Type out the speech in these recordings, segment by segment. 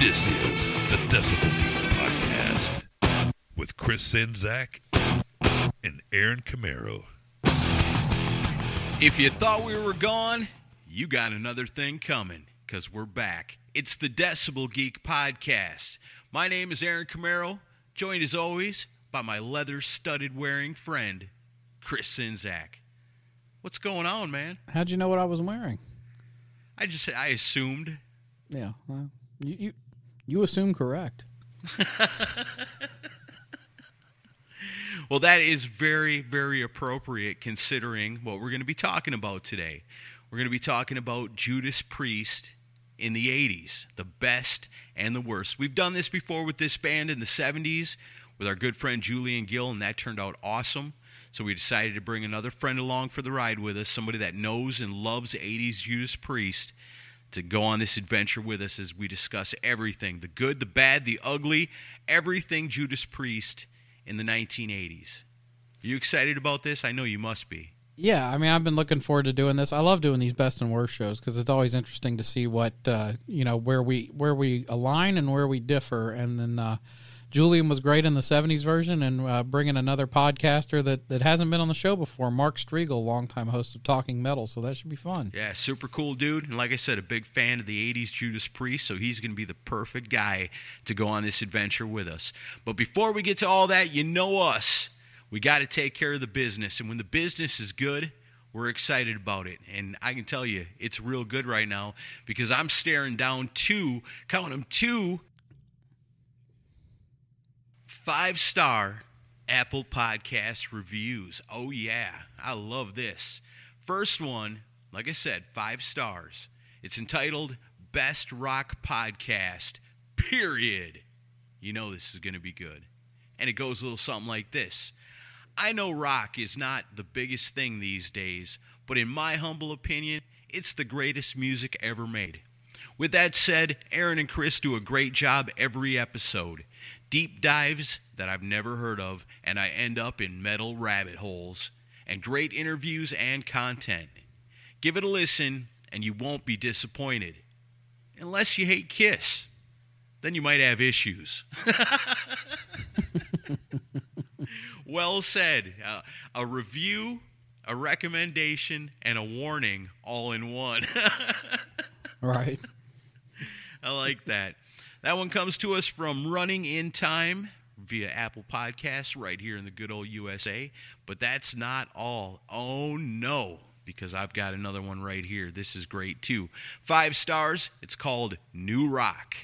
This is the Decibel Geek Podcast with Chris Czynszak and Aaron Camaro. If you thought we were gone, you got another thing coming because we're back. It's the Decibel Geek Podcast. My name is Aaron Camaro, joined as always by my leather studded wearing friend, Chris Czynszak. What's going on, man? How'd you know what I was wearing? I just I assumed. Yeah, well, you you, you assume correct. Well, that is very, very appropriate considering what we're going to be talking about today. We're going to be talking about Judas Priest in the 80s, the best and the worst. We've done this before with this band in the 70s with our good friend Julian Gill, and that turned out awesome. So we decided to bring another friend along for the ride with us, somebody that knows and loves 80s Judas Priest, to go on this adventure with us as we discuss everything the good, the bad, the ugly, everything Judas Priest in the 1980s. Are you excited about this? I know you must be. Yeah, I mean, I've been looking forward to doing this. I love doing these best and worst shows because it's always interesting to see what uh, you know where we where we align and where we differ. And then uh, Julian was great in the '70s version, and uh, bringing another podcaster that that hasn't been on the show before, Mark Strigl, longtime host of Talking Metal. So that should be fun. Yeah, super cool dude. And like I said, a big fan of the 80s Judas Priest, so he's going to be the perfect guy to go on this adventure with us. But before we get to all that, you know us. We got to take care of the business. And when the business is good, we're excited about it. And I can tell you, it's real good right now because I'm staring down two, count them, two five star Apple Podcast reviews. Oh, yeah, I love this. First one, like I said, five stars. It's entitled Best Rock Podcast, period. You know this is going to be good. And it goes a little something like this I know rock is not the biggest thing these days, but in my humble opinion, it's the greatest music ever made. With that said, Aaron and Chris do a great job every episode. Deep dives that I've never heard of, and I end up in metal rabbit holes, and great interviews and content. Give it a listen, and you won't be disappointed. Unless you hate Kiss, then you might have issues. well said. Uh, a review, a recommendation, and a warning all in one. Right. I like that. That one comes to us from Running in Time via Apple Podcasts right here in the good old USA. But that's not all. Oh no, because I've got another one right here. This is great too. Five stars. It's called New Rock.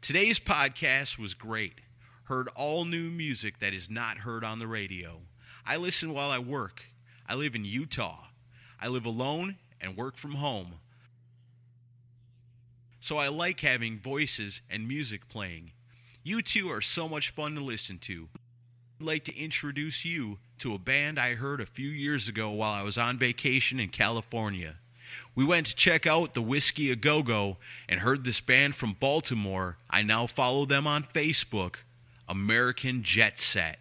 Today's podcast was great. Heard all new music that is not heard on the radio. I listen while I work. I live in Utah. I live alone and work from home. So I like having voices and music playing. You two are so much fun to listen to. I'd like to introduce you to a band I heard a few years ago while I was on vacation in California. We went to check out the Whisky A Go Go and heard this band from Baltimore. I now follow them on Facebook, American Jet Set.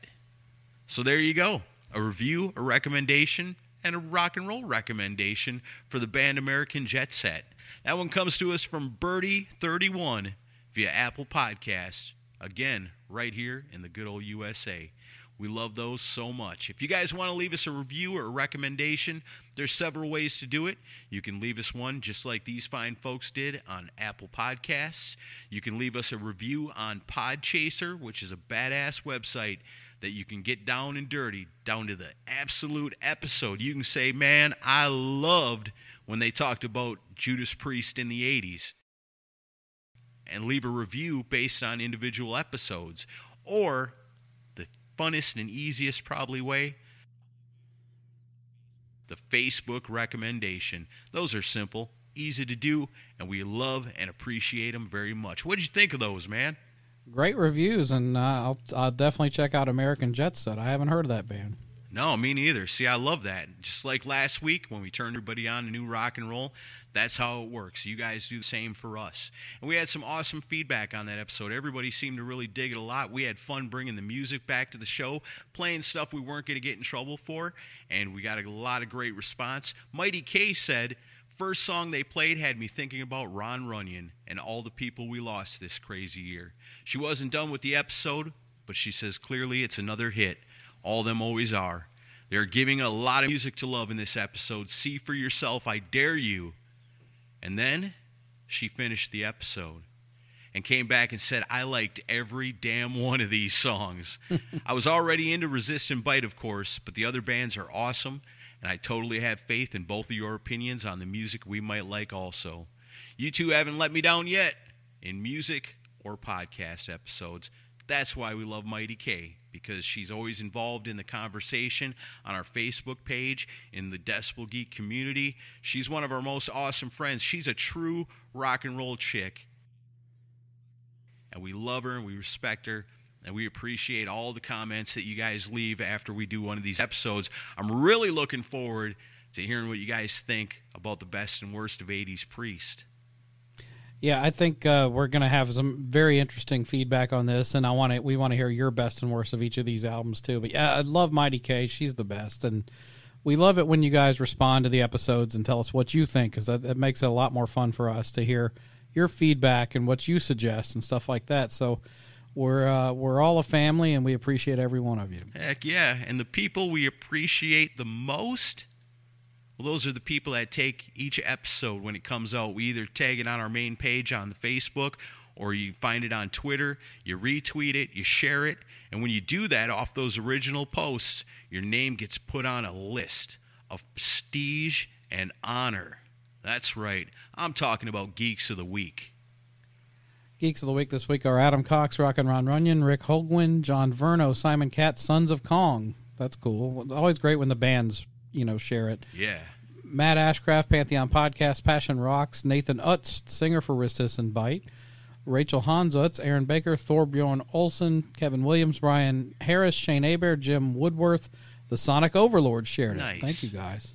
So there you go a review, a recommendation, and a rock and roll recommendation for the band American Jet Set. That one comes to us from Birdie31 via Apple Podcasts. Again, right here in the good old USA. We love those so much. If you guys want to leave us a review or a recommendation, there's several ways to do it. You can leave us one just like these fine folks did on Apple Podcasts. You can leave us a review on Podchaser, which is a badass website that you can get down and dirty, down to the absolute episode. You can say, "Man, I loved when they talked about Judas Priest in the 80s." And leave a review based on individual episodes or the funnest and easiest probably way the Facebook recommendation. Those are simple. easy to do, and we love and appreciate them very much. What did you think of those, man? Great reviews, and uh, I'll, I'll definitely check out American Jet Set. I haven't heard of that band. No, me neither. See, I love that. Just like last week when we turned everybody on to new rock and roll, that's how it works. You guys do the same for us. And we had some awesome feedback on that episode. Everybody seemed to really dig it a lot. We had fun bringing the music back to the show, playing stuff we weren't going to get in trouble for, and we got a lot of great response. Mighty K said, First song they played had me thinking about Ron Runyon and all the people we lost this crazy year. She wasn't done with the episode, but she says clearly it's another hit. All them always are. They're giving a lot of music to love in this episode. See for yourself, I dare you. And then she finished the episode and came back and said, I liked every damn one of these songs. I was already into Resist and Bite, of course, but the other bands are awesome, and I totally have faith in both of your opinions on the music we might like also. You two haven't let me down yet in music or podcast episodes. That's why we love Mighty K because she's always involved in the conversation on our Facebook page in the Decibel Geek community. She's one of our most awesome friends. She's a true rock and roll chick. And we love her and we respect her. And we appreciate all the comments that you guys leave after we do one of these episodes. I'm really looking forward to hearing what you guys think about the best and worst of 80s Priest. Yeah, I think uh, we're going to have some very interesting feedback on this, and I want to we want to hear your best and worst of each of these albums too. But yeah, I love Mighty K; she's the best, and we love it when you guys respond to the episodes and tell us what you think, because that, that makes it a lot more fun for us to hear your feedback and what you suggest and stuff like that. So we're uh, we're all a family, and we appreciate every one of you. Heck yeah! And the people we appreciate the most well, those are the people that take each episode when it comes out. We either tag it on our main page on the Facebook or you find it on Twitter, you retweet it, you share it, and when you do that off those original posts, your name gets put on a list of prestige and honor. That's right. I'm talking about Geeks of the Week. Geeks of the Week this week are Adam Cox, Rock and Ron Runyon, Rick Hogwin, John Verno, Simon Katz, Sons of Kong. That's cool. Always great when the bands you know share it. Yeah. Matt Ashcraft, Pantheon Podcast, Passion Rocks, Nathan Utz, singer for Resist and Bite, Rachel Hans Utz, Aaron Baker, Thorbjorn Olson, Kevin Williams, Brian Harris, Shane Aber, Jim Woodworth, the Sonic Overlord shared nice. it. Thank you guys.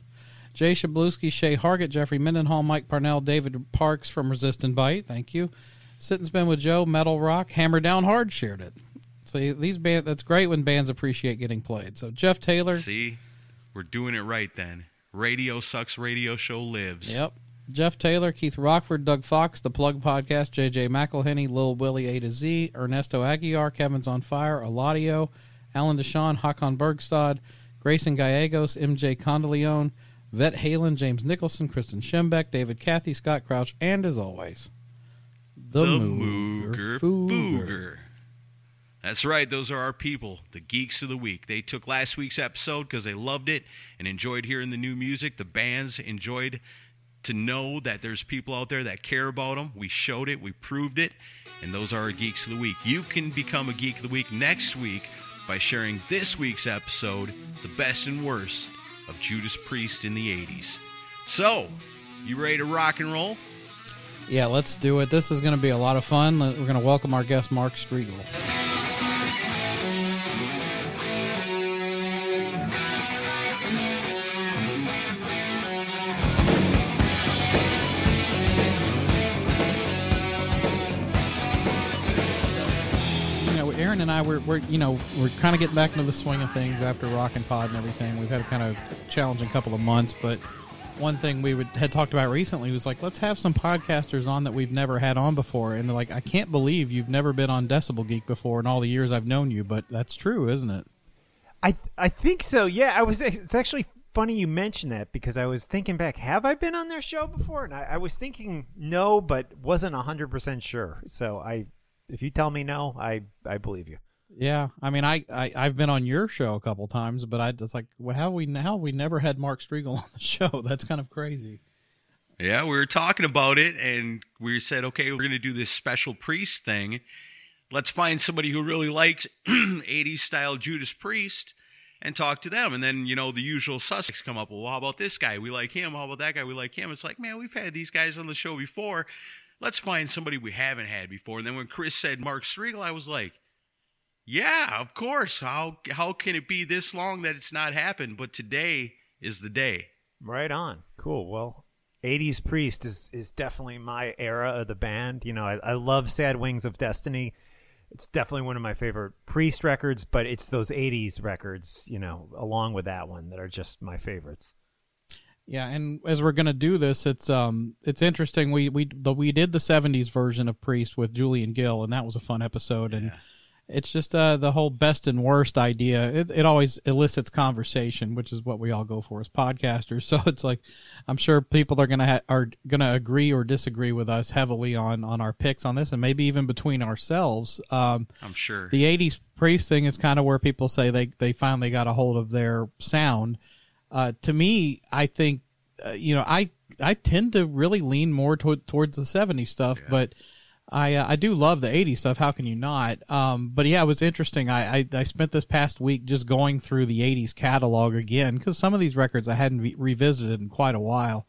Jay Shabluski, Shay Hargett, Jeffrey Mendenhall, Mike Parnell, David Parks from Resist and Bite. Thank you. Sit and Spin with Joe, Metal Rock, Hammer Down Hard shared it. See, these band that's great when bands appreciate getting played. So Jeff Taylor. See? We're doing it right then. Radio Sucks Radio Show lives. Yep. Jeff Taylor, Keith Rockford, Doug Fox, The Plug Podcast, JJ McElhenney, Lil Willie A to Z, Ernesto Aguiar, Kevin's on Fire, Eladio, Alan Deshawn, Hakon Bergstad, Grayson Gallegos, MJ Condeleone, Vet Halen, James Nicholson, Kristen Schembeck, David Cathy, Scott Crouch, and as always, the, the Mooger, Mooger Fooger. That's right, those are our people, the Geeks of the Week. They took last week's episode because they loved it and enjoyed hearing the new music. The bands enjoyed to know that there's people out there that care about them. We showed it, we proved it, and those are our Geeks of the Week. You can become a Geek of the Week next week by sharing this week's episode, The Best and Worst of Judas Priest in the 80s. So, you ready to rock and roll? Yeah, let's do it. This is going to be a lot of fun. We're going to welcome our guest, Mark Strigl. Aaron and I, we're, we're you know we're kind of getting back into the swing of things after Rock and Pod and everything. We've had a kind of challenging couple of months, but one thing we would, had talked about recently was like let's have some podcasters on that we've never had on before. And like I can't believe you've never been on Decibel Geek before in all the years I've known you, but that's true, isn't it? I I think so. Yeah, I was. It's actually funny you mentioned that because I was thinking back. Have I been on their show before? And I, I was thinking no, but wasn't hundred percent sure. So I if you tell me no, I I believe you. Yeah, I mean, I, I I've been on your show a couple times, but I just like, well, how we how we never had Mark Strigl on the show? That's kind of crazy. Yeah, we were talking about it, and we said, okay, we're going to do this special priest thing. Let's find somebody who really likes '80s style Judas Priest, and talk to them. And then, you know, the usual suspects come up. Well, how about this guy? We like him. How about that guy? We like him. It's like, man, we've had these guys on the show before. Let's find somebody we haven't had before. And then when Chris said Mark Strigl, I was like, yeah, of course. How how can it be this long that it's not happened? But today is the day. Right on. Cool. Well, 80s Priest is is definitely my era of the band. You know, I, I love Sad Wings of Destiny. It's definitely one of my favorite Priest records, but it's those 80s records, you know, along with that one that are just my favorites. Yeah, and as we're gonna do this, it's um it's interesting. We we the, we did the '70s version of Priest with Julian Gill, and that was a fun episode. And it's just uh, the whole best and worst idea. It it always elicits conversation, which is what we all go for as podcasters. So it's like, I'm sure people are gonna ha- are gonna agree or disagree with us heavily on on our picks on this, and maybe even between ourselves. Um, I'm sure. the '80s Priest thing is kind of where people say they they finally got a hold of their sound. Uh, to me, I think uh, you know I I tend to really lean more toward, towards the '70s stuff, but I uh, I do love the '80s stuff. How can you not? Um, but yeah, it was interesting. I, I I spent this past week just going through the '80s catalog again because some of these records I hadn't re- revisited in quite a while,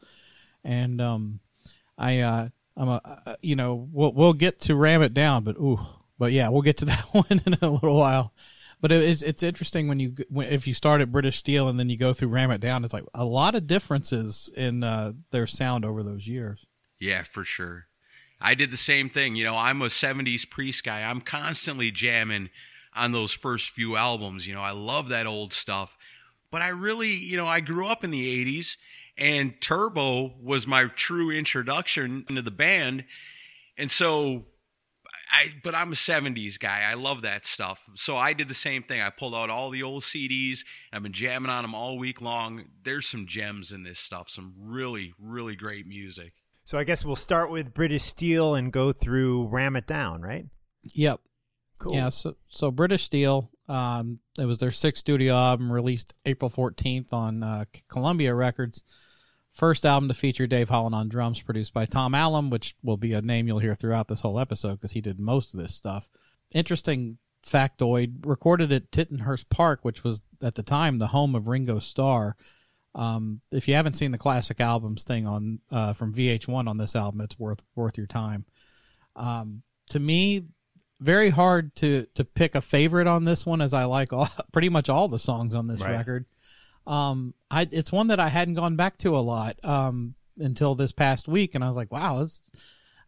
and um, I uh, I'm a uh, you know we'll we'll get to ram it down, but ooh, but yeah, we'll get to that one in a little while. But it is it's interesting when you when, if you start at British Steel and then you go through Ram It Down, it's like a lot of differences in uh, their sound over those years. Yeah, for sure. I did the same thing. You know, I'm a 70s priest guy. I'm constantly jamming on those first few albums. You know, I love that old stuff. But I really, you know, I grew up in the 80s and Turbo was my true introduction into the band. And so I but I'm a 70s guy. I love that stuff. So I did the same thing. I pulled out all the old CDs. I've been jamming on them all week long. There's some gems in this stuff. Some really really great music. So I guess we'll start with British Steel and go through Ram It Down, right? Yep. Cool. Yeah. So so British Steel. Um, it was their sixth studio album released April 14th on uh, Columbia Records. First album to feature Dave Holland on drums, produced by Tom Allom, which will be a name you'll hear throughout this whole episode because he did most of this stuff. Interesting factoid: recorded at Tittenhurst Park, which was at the time the home of Ringo Starr. Um, if you haven't seen the classic albums thing on uh, from VH1 on this album, it's worth worth your time. Um, to me, very hard to to pick a favorite on this one, as I like all, pretty much all the songs on this Right. record. Um, I it's one that I hadn't gone back to a lot um, until this past week, and I was like, wow,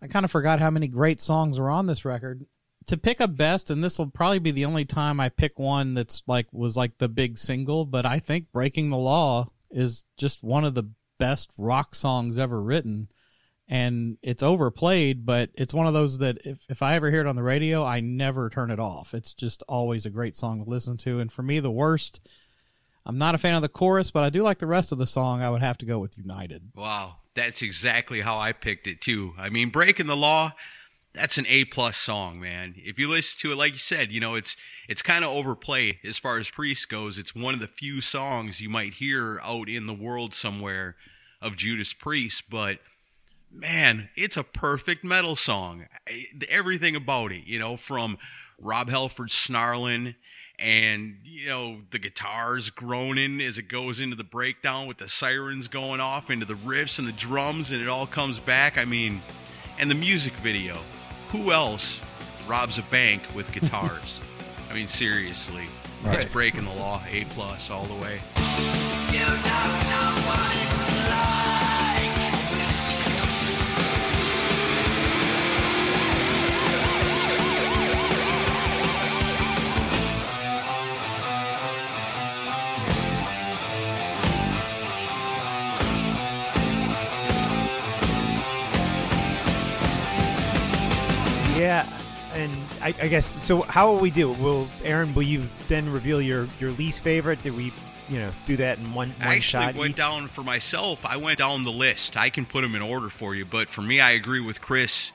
I kind of forgot how many great songs were on this record. To pick a best, and this will probably be the only time I pick one that's like was like the big single, but I think "Breaking the Law" is just one of the best rock songs ever written and it's overplayed, but it's one of those that if, if I ever hear it on the radio, I never turn it off. It's just always a great song to listen to. And for me, the worst, I'm not a fan of the chorus, but I do like the rest of the song. I would have to go with United. Wow, that's exactly how I picked it too. I mean, Breaking the Law, that's an A plus song, man. If you listen to it, like you said, you know, it's it's kind of overplayed as far as Priest goes. It's one of the few songs you might hear out in the world somewhere of Judas Priest, but man, it's a perfect metal song. Everything about it, you know, from Rob Halford snarling and, you know, the guitars groaning as it goes into the breakdown with the sirens going off into the riffs and the drums and it all comes back. I mean, and the music video. Who else robs a bank with guitars? I mean, seriously. It's breaking the law, A plus all the way. Yeah, and I, I guess so. How will we do? Will Aaron? Will you then reveal your your least favorite? Did we, you know, do that in one one I actually shot? went each? down for myself. I went down the list. I can put them in order for you, but for me, I agree with Chris.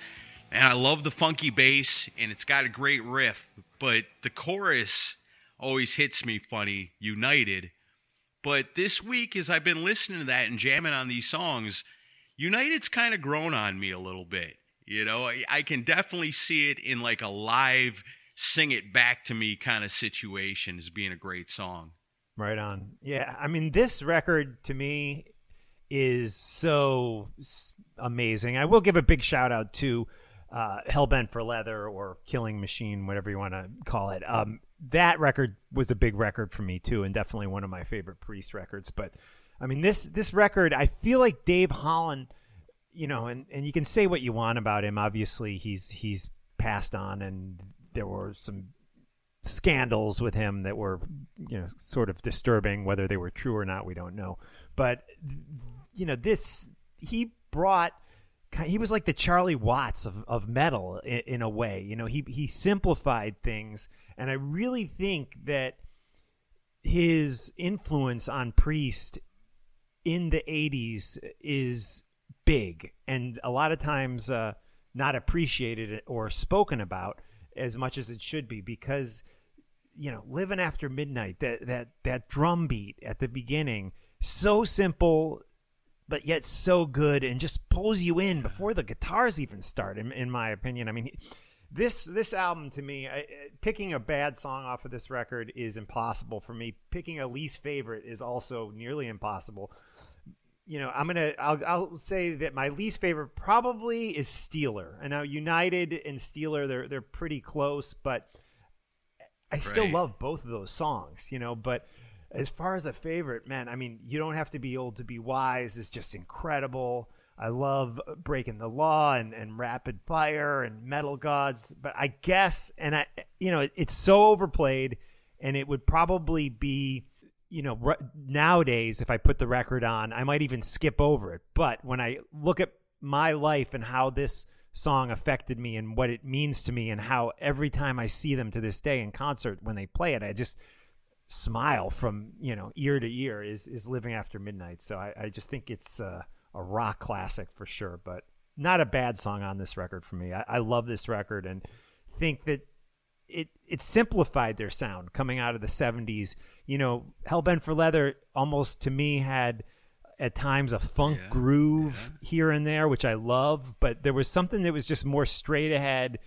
And I love the funky bass, and it's got a great riff. But the chorus always hits me funny. United. But this week, as I've been listening to that and jamming on these songs, United's kind of grown on me a little bit. You know, I, I can definitely see it in like a live sing it back to me kind of situation as being a great song. Right on. Yeah, I mean, this record to me is so amazing. I will give a big shout out to uh, Hellbent for Leather or Killing Machine, whatever you want to call it. Um, that record was a big record for me too, and definitely one of my favorite Priest records. But I mean, this this record, I feel like Dave Holland, you know, and and you can say what you want about him. Obviously, he's he's passed on, and there were some scandals with him that were you know sort of disturbing. Whether they were true or not we don't know. But you know this he brought he was like the Charlie Watts of, of metal in, in a way. You know he he simplified things and I really think that his influence on Priest in the 80s is big and a lot of times uh, not appreciated or spoken about as much as it should be because you know living after midnight that that that drum beat at the beginning so simple but yet so good and just pulls you in before the guitars even start in, in my opinion. I mean this this album to me I, picking a bad song off of this record is impossible for me. Picking a least favorite is also nearly impossible you know, I'm gonna I'll I'll say that my least favorite probably is Steeler. I know United and Steeler they're they're pretty close, but I still Right. love both of those songs, you know, but as far as a favorite, man, I mean, you don't have to be old to be wise is just incredible. I love breaking the law and, and rapid fire and metal gods, but I guess, and I, you know, it's so overplayed, and it would probably be, you know, r- nowadays if I put the record on, I might even skip over it. But when I look at my life and how this song affected me and what it means to me, and how every time I see them to this day in concert when they play it, I just smile from you know ear to ear is is living after midnight so i, I just think it's a rock classic for sure but not a bad song on this record for me i, I love this record and think that it it simplified their sound coming out of the 70s you know hellbent for leather almost to me had at times a funk Yeah, groove here and there which i love but there was something that was just more straight ahead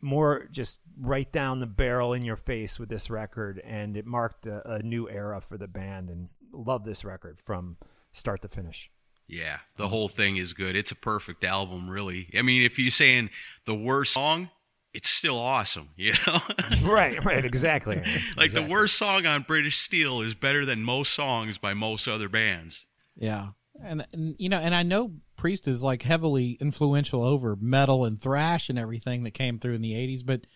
more just right down the barrel in your face with this record and it marked a, a new era for the band and love this record from start to finish Yeah, the whole thing is good. It's a perfect album, really. I mean, if you're saying the worst song, it's still awesome, you know? right right exactly like the worst song on British Steel is better than most songs by most other bands. Yeah, and, and you know, and I know Priest is like heavily influential over metal and thrash and everything that came through in the '80s, but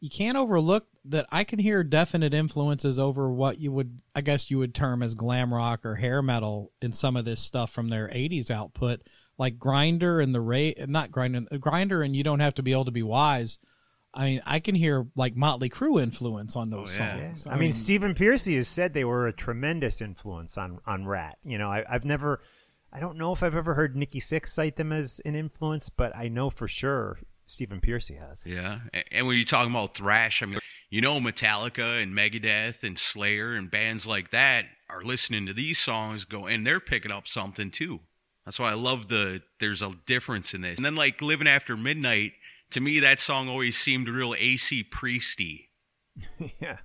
you can't overlook that I can hear definite influences over what you would, I guess, you would term as glam rock or hair metal in some of this stuff from their '80s output, like Grinder and the Ray, not Grinder, Grinder, and you don't have to be able to be wise. I mean, I can hear like Motley Crue influence on those Oh, yeah. songs. I mean, Stephen Pearcy has said they were a tremendous influence on on Ratt. You know, I, I've never, I don't know if I've ever heard Nikki Sixx cite them as an influence, but I know for sure Stephen Pearcy has. Yeah. A- And when you're talking about thrash, I mean, you know, Metallica and Megadeth and Slayer and bands like that are listening to these songs go and they're picking up something too. That's why I love the there's a difference in this. And then like Living After Midnight, to me that song always seemed real AC Priesty. yeah,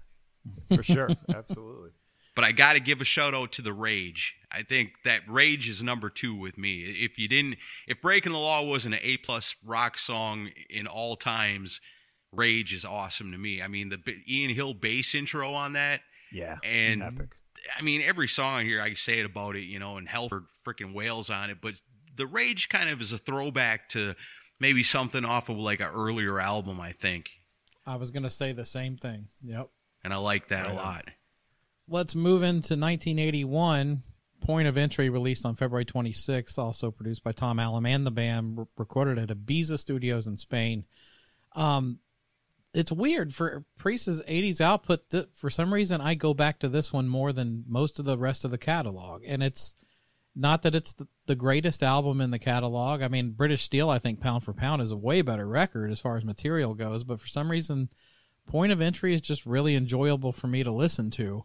for sure, absolutely. But I got to give a shout out to the Rage. I think that Rage is number two with me. If you didn't, if Breaking the Law wasn't an A plus rock song in all times, Rage is awesome to me. I mean, the B- Ian Hill bass intro on that, Yeah, and epic. I mean every song here I say it about it, you know, and Halford freaking wails on it. But the Rage kind of is a throwback to maybe something off of like an earlier album, I think, I was gonna say the same thing. Yep. and I like that Right a on. lot. let's move into 1981. Point of Entry, released on February 26th, also produced by Tom Allom and the band, re- recorded at Ibiza Studios in Spain. Um, it's weird for Priest's 80s output. That for some reason, I go back to this one more than most of the rest of the catalog, and it's not that it's the, the greatest album in the catalog. I mean, British Steel, I think pound for pound is a way better record as far as material goes, but for some reason, Point of Entry is just really enjoyable for me to listen to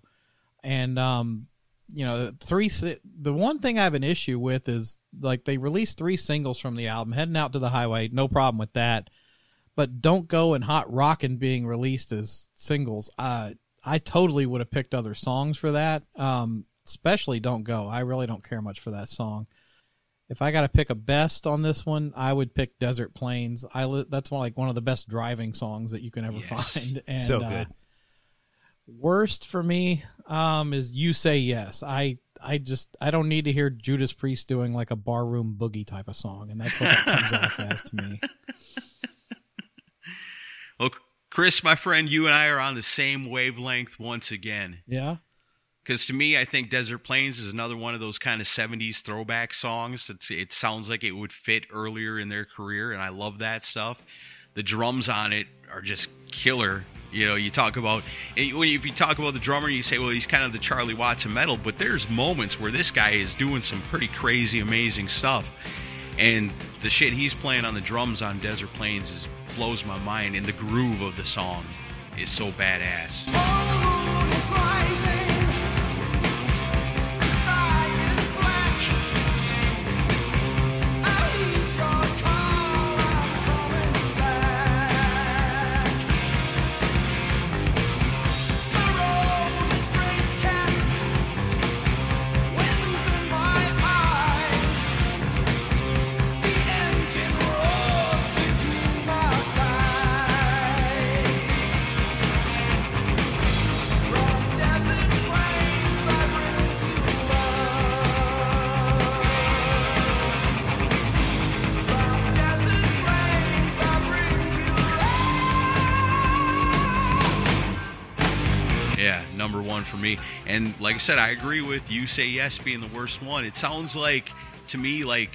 and um you know three the one thing i have an issue with is like they released three singles from the album heading out to the highway no problem with that but don't go and hot rockin' being released as singles uh I totally would have picked other songs for that. Um, especially "Don't Go." I really don't care much for that song. If I got to pick a best on this one, I would pick "Desert Plains." I li- that's one like one of the best driving songs that you can ever Yes. find. And, So uh, good. worst for me um, is "You Say Yes." I I just I don't need to hear Judas Priest doing like a barroom boogie type of song, and that's what that comes off as to me. Well, Chris, my friend, you and I are on the same wavelength once again. Yeah. Because to me, I think Desert Plains is another one of those kind of 70s throwback songs. It's, it sounds like it would fit earlier in their career, and I love that stuff. The drums on it are just killer. You know, you talk about, if you talk about the drummer, you say, well, he's kind of the Charlie Watts of metal, but there's moments where this guy is doing some pretty crazy, amazing stuff. And the shit he's playing on the drums on Desert Plains is blows my mind, and the groove of the song is so badass. One for me. And like I said, I agree with you. Say yes being the worst one. It sounds like to me like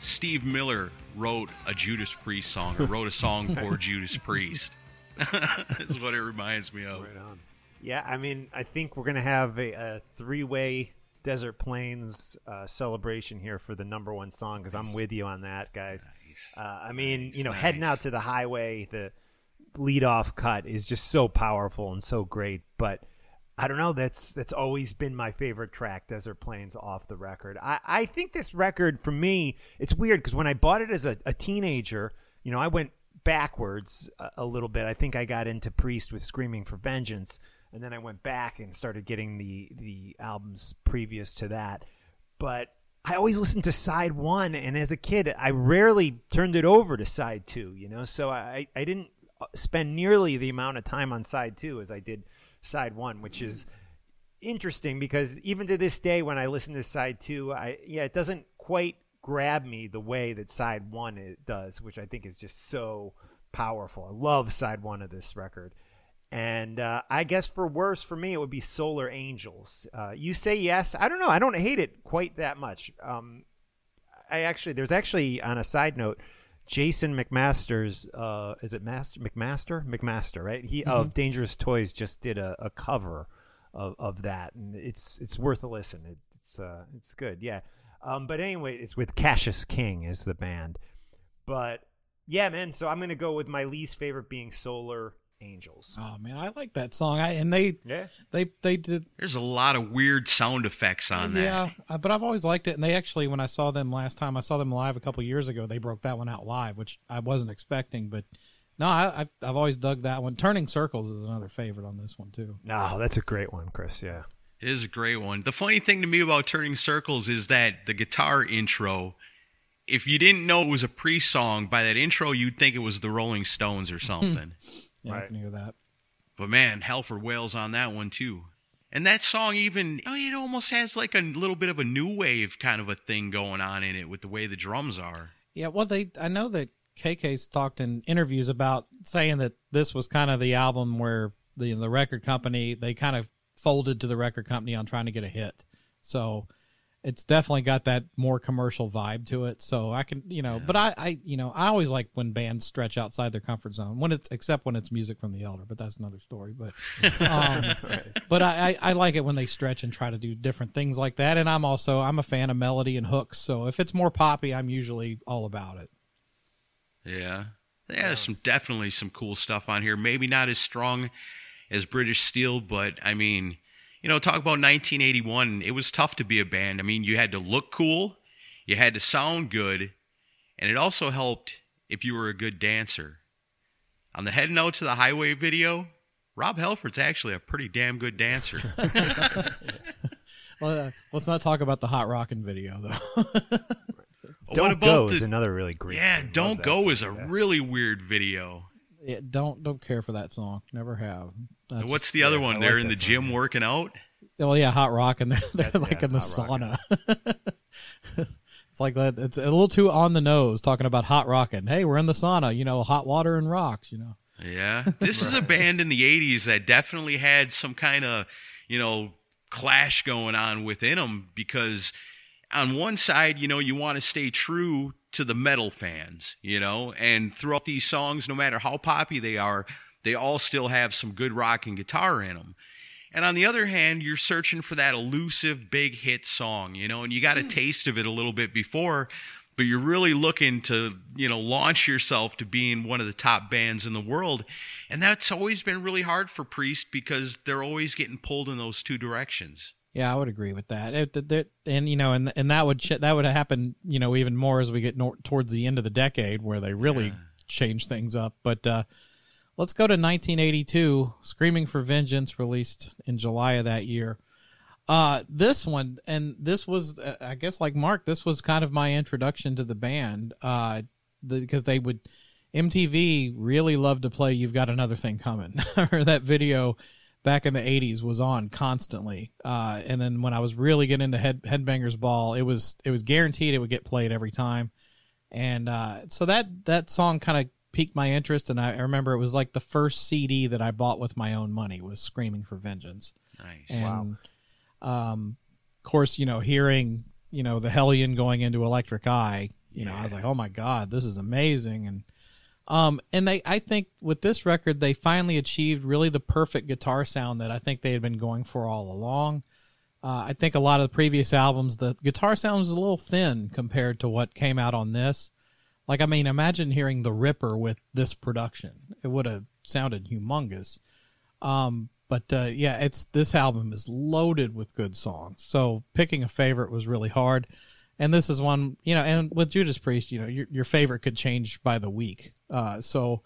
Steve Miller wrote a Judas Priest song or wrote a song for Judas Priest. That's what it reminds me of. Right on. Yeah, I mean, I think we're gonna have a, a three-way Desert Plains uh, celebration here for the number one song because I'm with you on that, guys. Uh, I mean, you know, Nice, heading out to the highway, the lead-off cut is just so powerful and so great. But I don't know. That's that's always been my favorite track, Desert Plains, off the record. I, I think this record for me, it's weird because when I bought it as a, a teenager, you know, I went backwards a, a little bit. I think I got into Priest with Screaming for Vengeance, and then I went back and started getting the the albums previous to that. But I always listened to side one, and as a kid, I rarely turned it over to side two. You know, so I I didn't uh, spend nearly the amount of time on side two as I did side one, which is interesting because even to this day, when I listen to side two, I yeah, it doesn't quite grab me the way that side one it does, which I think is just so powerful. I love side one of this record. And uh, I guess for worse for me, it would be Solar Angels. Uh, you say yes. I don't know. I don't hate it quite that much. Um, I actually, there's actually on a side note, Jason McMaster's, uh, is it Master McMaster? McMaster, right? He of Dangerous Toys just did a, a cover of, of that, and it's it's worth a listen. It, it's uh, it's good, yeah. Um, but anyway, it's with Cassius King is the band. But yeah, man. So I'm gonna go with my least favorite being Solar Angels. Oh man, I like that song. I and they Yeah. they they did There's a lot of weird sound effects on that. yeah, uh, but I've always liked it. And they actually, when I saw them last time, I saw them live a couple years ago. They broke that one out live, which I wasn't expecting. But no, I, I I've always dug that one. Turning Circles is another favorite on this one too. No, that's a great one, Chris. Yeah. It is a great one. The funny thing to me about Turning Circles is that the guitar intro, if you didn't know it was a pre song, by that intro, you'd think it was the Rolling Stones or something. Yeah, I Right. can hear that. but man, hell for wails on that one too. And that song even, oh, it almost has like a little bit of a new wave kind of a thing going on in it with the way the drums are. Yeah, well, they I know that KK's talked in interviews about saying that this was kind of the album where the the record company they kind of folded to the record company on trying to get a hit. So it's definitely got that more commercial vibe to it. So I can, you know, but I, I, you know, I always like when bands stretch outside their comfort zone when it's except when it's music from the Elder, but that's another story. But, um, but I, I, I like it when they stretch and try to do different things like that. And I'm also I'm a fan of melody and hooks. So if it's more poppy, I'm usually all about it. Yeah. Yeah, there's some definitely some cool stuff on here. Maybe not as strong as British Steel, but I mean, you know, talk about 1981. It was tough to be a band. I mean, you had to look cool, you had to sound good, and it also helped if you were a good dancer. On the Heading Out to the Highway video, Rob Halford's actually a pretty damn good dancer. Well, uh, let's not talk about the hot rockin' video though. Don't what about Go the, is another really great. Yeah, Don't Go song, is a yeah. really weird video. Yeah, don't don't care for that song. Never have. What's just- the other yeah, one? I They're like in the that song, gym working out. Well, yeah, hot rock, and they're, they're That- like yeah, in the sauna. it's like that. It's a little too on the nose talking about hot rocking. Hey, we're in the sauna. You know, hot water and rocks. You know. Yeah, this is a band in the '80s that definitely had some kind of, you know, clash going on within them because on one side, you know, you want to stay true to the metal fans, you know, and throughout these songs, no matter how poppy they are, they all still have some good rock and guitar in them. And on the other hand, you're searching for that elusive big hit song, you know, and you got a hmm. taste of it a little bit before, but you're really looking to, you know, launch yourself to being one of the top bands in the world. And that's always been really hard for Priest because they're always getting pulled in those two directions. Yeah, I would agree with that. It, that- and you know, and and that would ch- that would happen, you know, even more as we get nor- towards the end of the decade, where they really change things up. But uh, let's go to 1982, "Screaming for Vengeance," released in July of that year. Uh, this one, and this was, uh, I guess, like Mark, this was kind of my introduction to the band. Uh, because they would, MTV really loved to play "You've Got Another Thing Coming," or that video back in the 80s was on constantly. Uh, and then when i was really getting into head headbangers ball it was it was guaranteed it would get played every time. And uh, so that that song kind of piqued my interest and I, I remember it was like the first cd that i bought with my own money was screaming for vengeance. Nice. and um of course you know hearing you know the hellion going into electric eye you know i was like oh my god this is amazing. And um and they i think with this record they finally achieved really the perfect guitar sound that i think they had been going for all along uh, i think a lot of the previous albums the guitar sound was a little thin compared to what came out on this like i mean imagine hearing the ripper with this production it would have sounded humongous um, but uh, yeah, it's this album is loaded with good songs. So picking a favorite was really hard. And this is one, you know, and with Judas Priest, you know, your your favorite could change by the week. Uh, so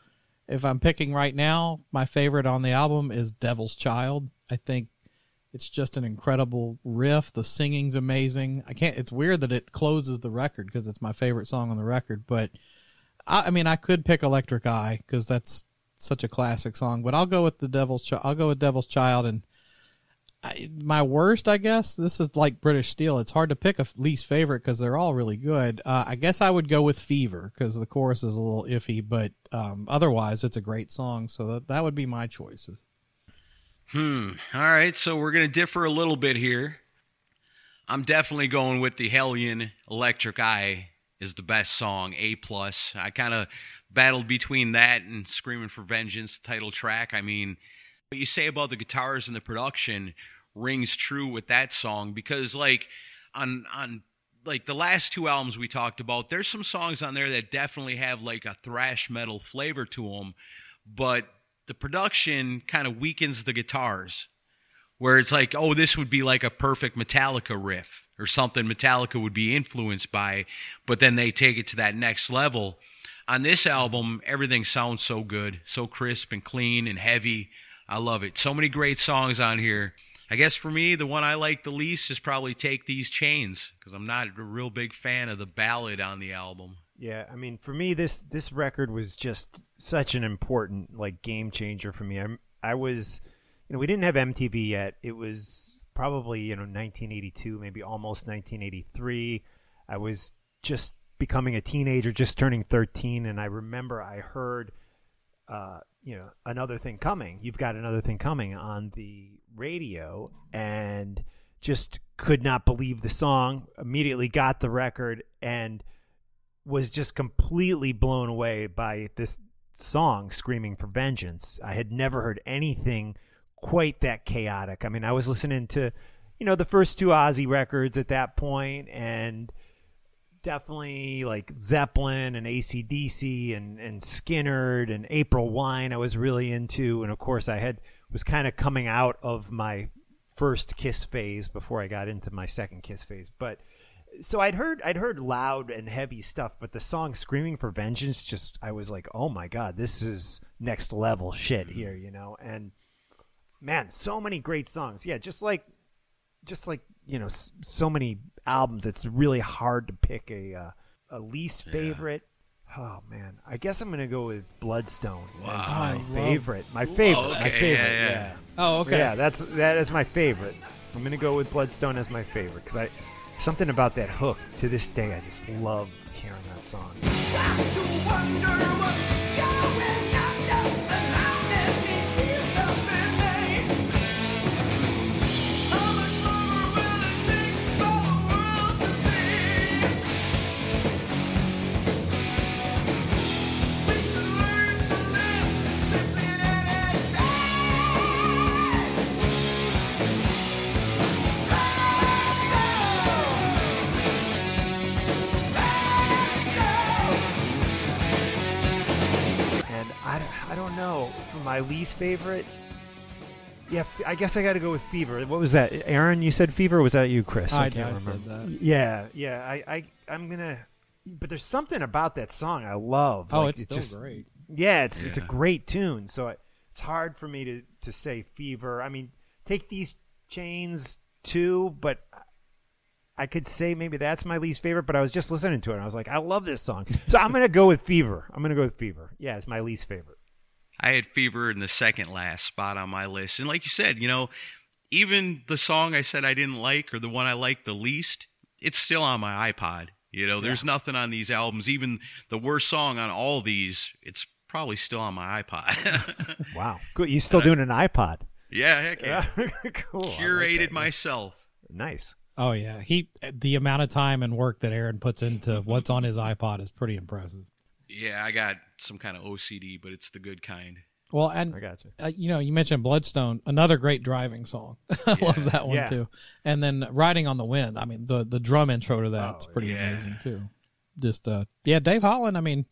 if I'm picking right now, my favorite on the album is Devil's Child. I think it's just an incredible riff. The singing's amazing. I can't. It's weird that it closes the record because it's my favorite song on the record. But I, I mean, I could pick Electric Eye because that's such a classic song. But I'll go with the Devil's. Chi- I'll go with Devil's Child. And My worst, I guess, this is like British Steel. It's hard to pick a least favorite because they're all really good. Uh, I guess I would go with Fever because the chorus is a little iffy, but um, otherwise, it's a great song. So that that would be my choices. Hmm. All right. So we're going to differ a little bit here. I'm definitely going with the Hellion Electric Eye is the best song, A plus. I kind of battled between that and Screaming for Vengeance title track. I mean, what you say about the guitars and the production rings true with that song because like on on like the last two albums we talked about, there's some songs on there that definitely have like a thrash metal flavor to them, but the production kind of weakens the guitars where it's like, oh, this would be like a perfect Metallica riff or something Metallica would be influenced by, but then they take it to that next level. On this album, everything sounds so good, so crisp and clean and heavy. I love it. So many great songs on here. I guess for me, the one I like the least is probably Take These Chains because I'm not a real big fan of the ballad on the album. Yeah, I mean, for me, this this record was just such an important like game changer for me. I'm I was, you know, we didn't have MTV yet. It was probably you know 1982, maybe almost 1983. I was just becoming a teenager, just turning 13, and I remember I heard, uh, you know, another thing coming. You've got another thing coming on the radio, and just could not believe the song. Immediately got the record and was just completely blown away by this song screaming for vengeance i had never heard anything quite that chaotic i mean i was listening to you know the first two ozzy records at that point and definitely like zeppelin and acdc and, and skynyrd and april wine i was really into and of course i had was kind of coming out of my first kiss phase before i got into my second kiss phase but so I'd heard I'd heard loud and heavy stuff, but the song "Screaming for Vengeance" just I was like, oh my god, this is next level shit here, you know. And man, so many great songs. Yeah, just like, just like you know, s- so many albums. It's really hard to pick a uh, a least favorite. Oh man, I guess I'm gonna go with Bloodstone as my love- favorite. My favorite. my okay, favorite. yeah, Yeah, yeah. Oh, okay. Yeah, that's that is my favorite. I'm gonna go with Bloodstone as my favorite because I something about that hook to this day I just love hearing that song. And my least favorite. Yeah, I guess I got to go with Fever. What was that, Aaron? You said Fever. Was that you, Chris? I, can't I said remember. that. Yeah, yeah. I, I, I'm gonna. But there's something about that song I love. Oh, Like, it's still just, great. Yeah, it's it's a great tune. So I, it's hard for me to to say Fever. I mean, take these chains too, but I could say maybe that's my least favorite. But I was just listening to it, and I was like, I love this song. So I'm gonna go with Fever. I'm gonna go with Fever. Yeah, it's my least favorite. I had Fever in the second last spot on my list. And like you said, you know, even the song I said I didn't like or the one I liked the least, it's still on my iPod. You know, there's nothing on these albums, even the worst song on all these, it's probably still on my iPod. Wow, good. You still doing an iPod? yeah, heck yeah. cool. I like Curated myself. Nice. Oh yeah, he the amount of time and work that Aaron puts into what's on his iPod is pretty impressive. Yeah, I got some kind of OCD, but it's the good kind. Well, and I got you. uh, you know, you mentioned Bloodstone, another great driving song. I love that one Yeah. too. And then Riding on the Wind. I mean, the the drum intro to that's Oh, pretty yeah. amazing too. Just uh, yeah, Dave Holland. I mean,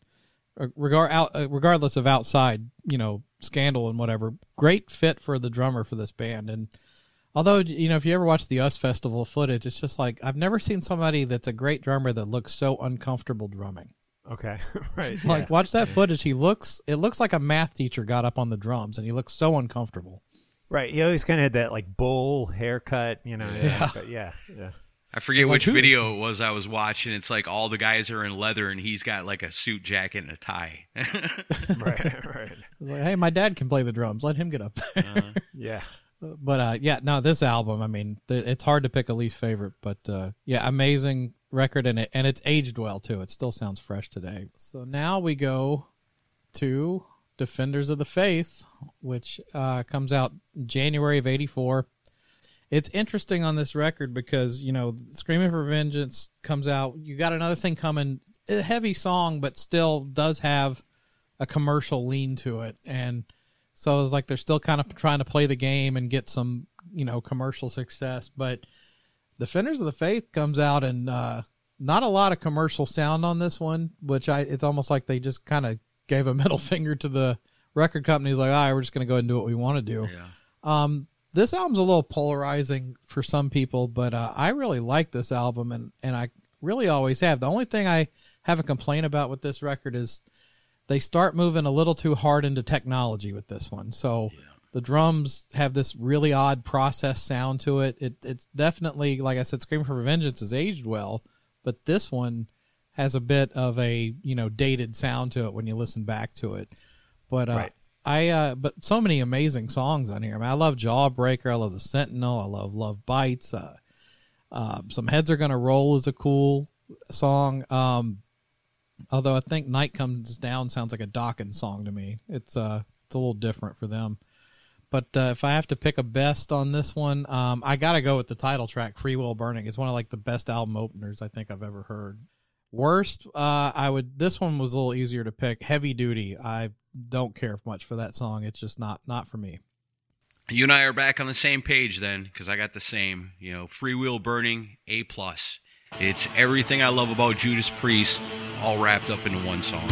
uh, regard out uh, regardless of outside, you know, scandal and whatever, great fit for the drummer for this band. And although you know, if you ever watch the US Festival footage, it's just like I've never seen somebody that's a great drummer that looks so uncomfortable drumming. Okay. right. Like yeah. watch that footage. He looks. It looks like a math teacher got up on the drums, and he looks so uncomfortable. Right. He always kind of had that like bull haircut, you know. Yeah. But yeah. Yeah. I forget like, which video it was I was watching. It's like all the guys are in leather and he's got like a suit jacket and a tie. right. Right. It's like, hey, my dad can play the drums. Let him get up there. Yeah. but uh, yeah, no, this album. I mean, th- it's hard to pick a least favorite, but uh, yeah, amazing record, and it and it's aged well too. It still sounds fresh today. So now we go to Defenders of the Faith, which uh, comes out January of '84. It's interesting on this record because you know, "Screaming for Vengeance" comes out. You got another thing coming, a heavy song, but still does have a commercial lean to it, and so it's like they're still kind of trying to play the game and get some, you know, commercial success. But Defenders of the Faith comes out and uh, not a lot of commercial sound on this one, which I it's almost like they just kind of gave a middle finger to the record companies, like, all right, we're just going to go ahead and do what we want to do. yeah. Um, this album's a little polarizing for some people, but uh, I really like this album, and and I really always have. The only thing I have a complaint about with this record is they start moving a little too hard into technology with this one. So the drums have this really odd process sound to it. It it's definitely like I said, Scream for Vengeance has aged well, but this one has a bit of a you know dated sound to it when you listen back to it. But uh, Right. I uh, but so many amazing songs on here. I mean, I love Jawbreaker. I love the Sentinel. I love Love Bites. Uh, uh, some heads are gonna roll is a cool song. Um, although I think Night Comes Down sounds like a Dokken song to me. It's uh, it's a little different for them. But uh, if I have to pick a best on this one, um, I gotta go with the title track, "Freewheel Burning." It's one of like the best album openers I think I've ever heard. Worst, uh, I would. This one was a little easier to pick. Heavy Duty. I don't care much for that song. It's just not not for me. You and I are back on the same page then, because I got the same. You know, freewheel burning, A plus. It's everything I love about Judas Priest, all wrapped up into one song.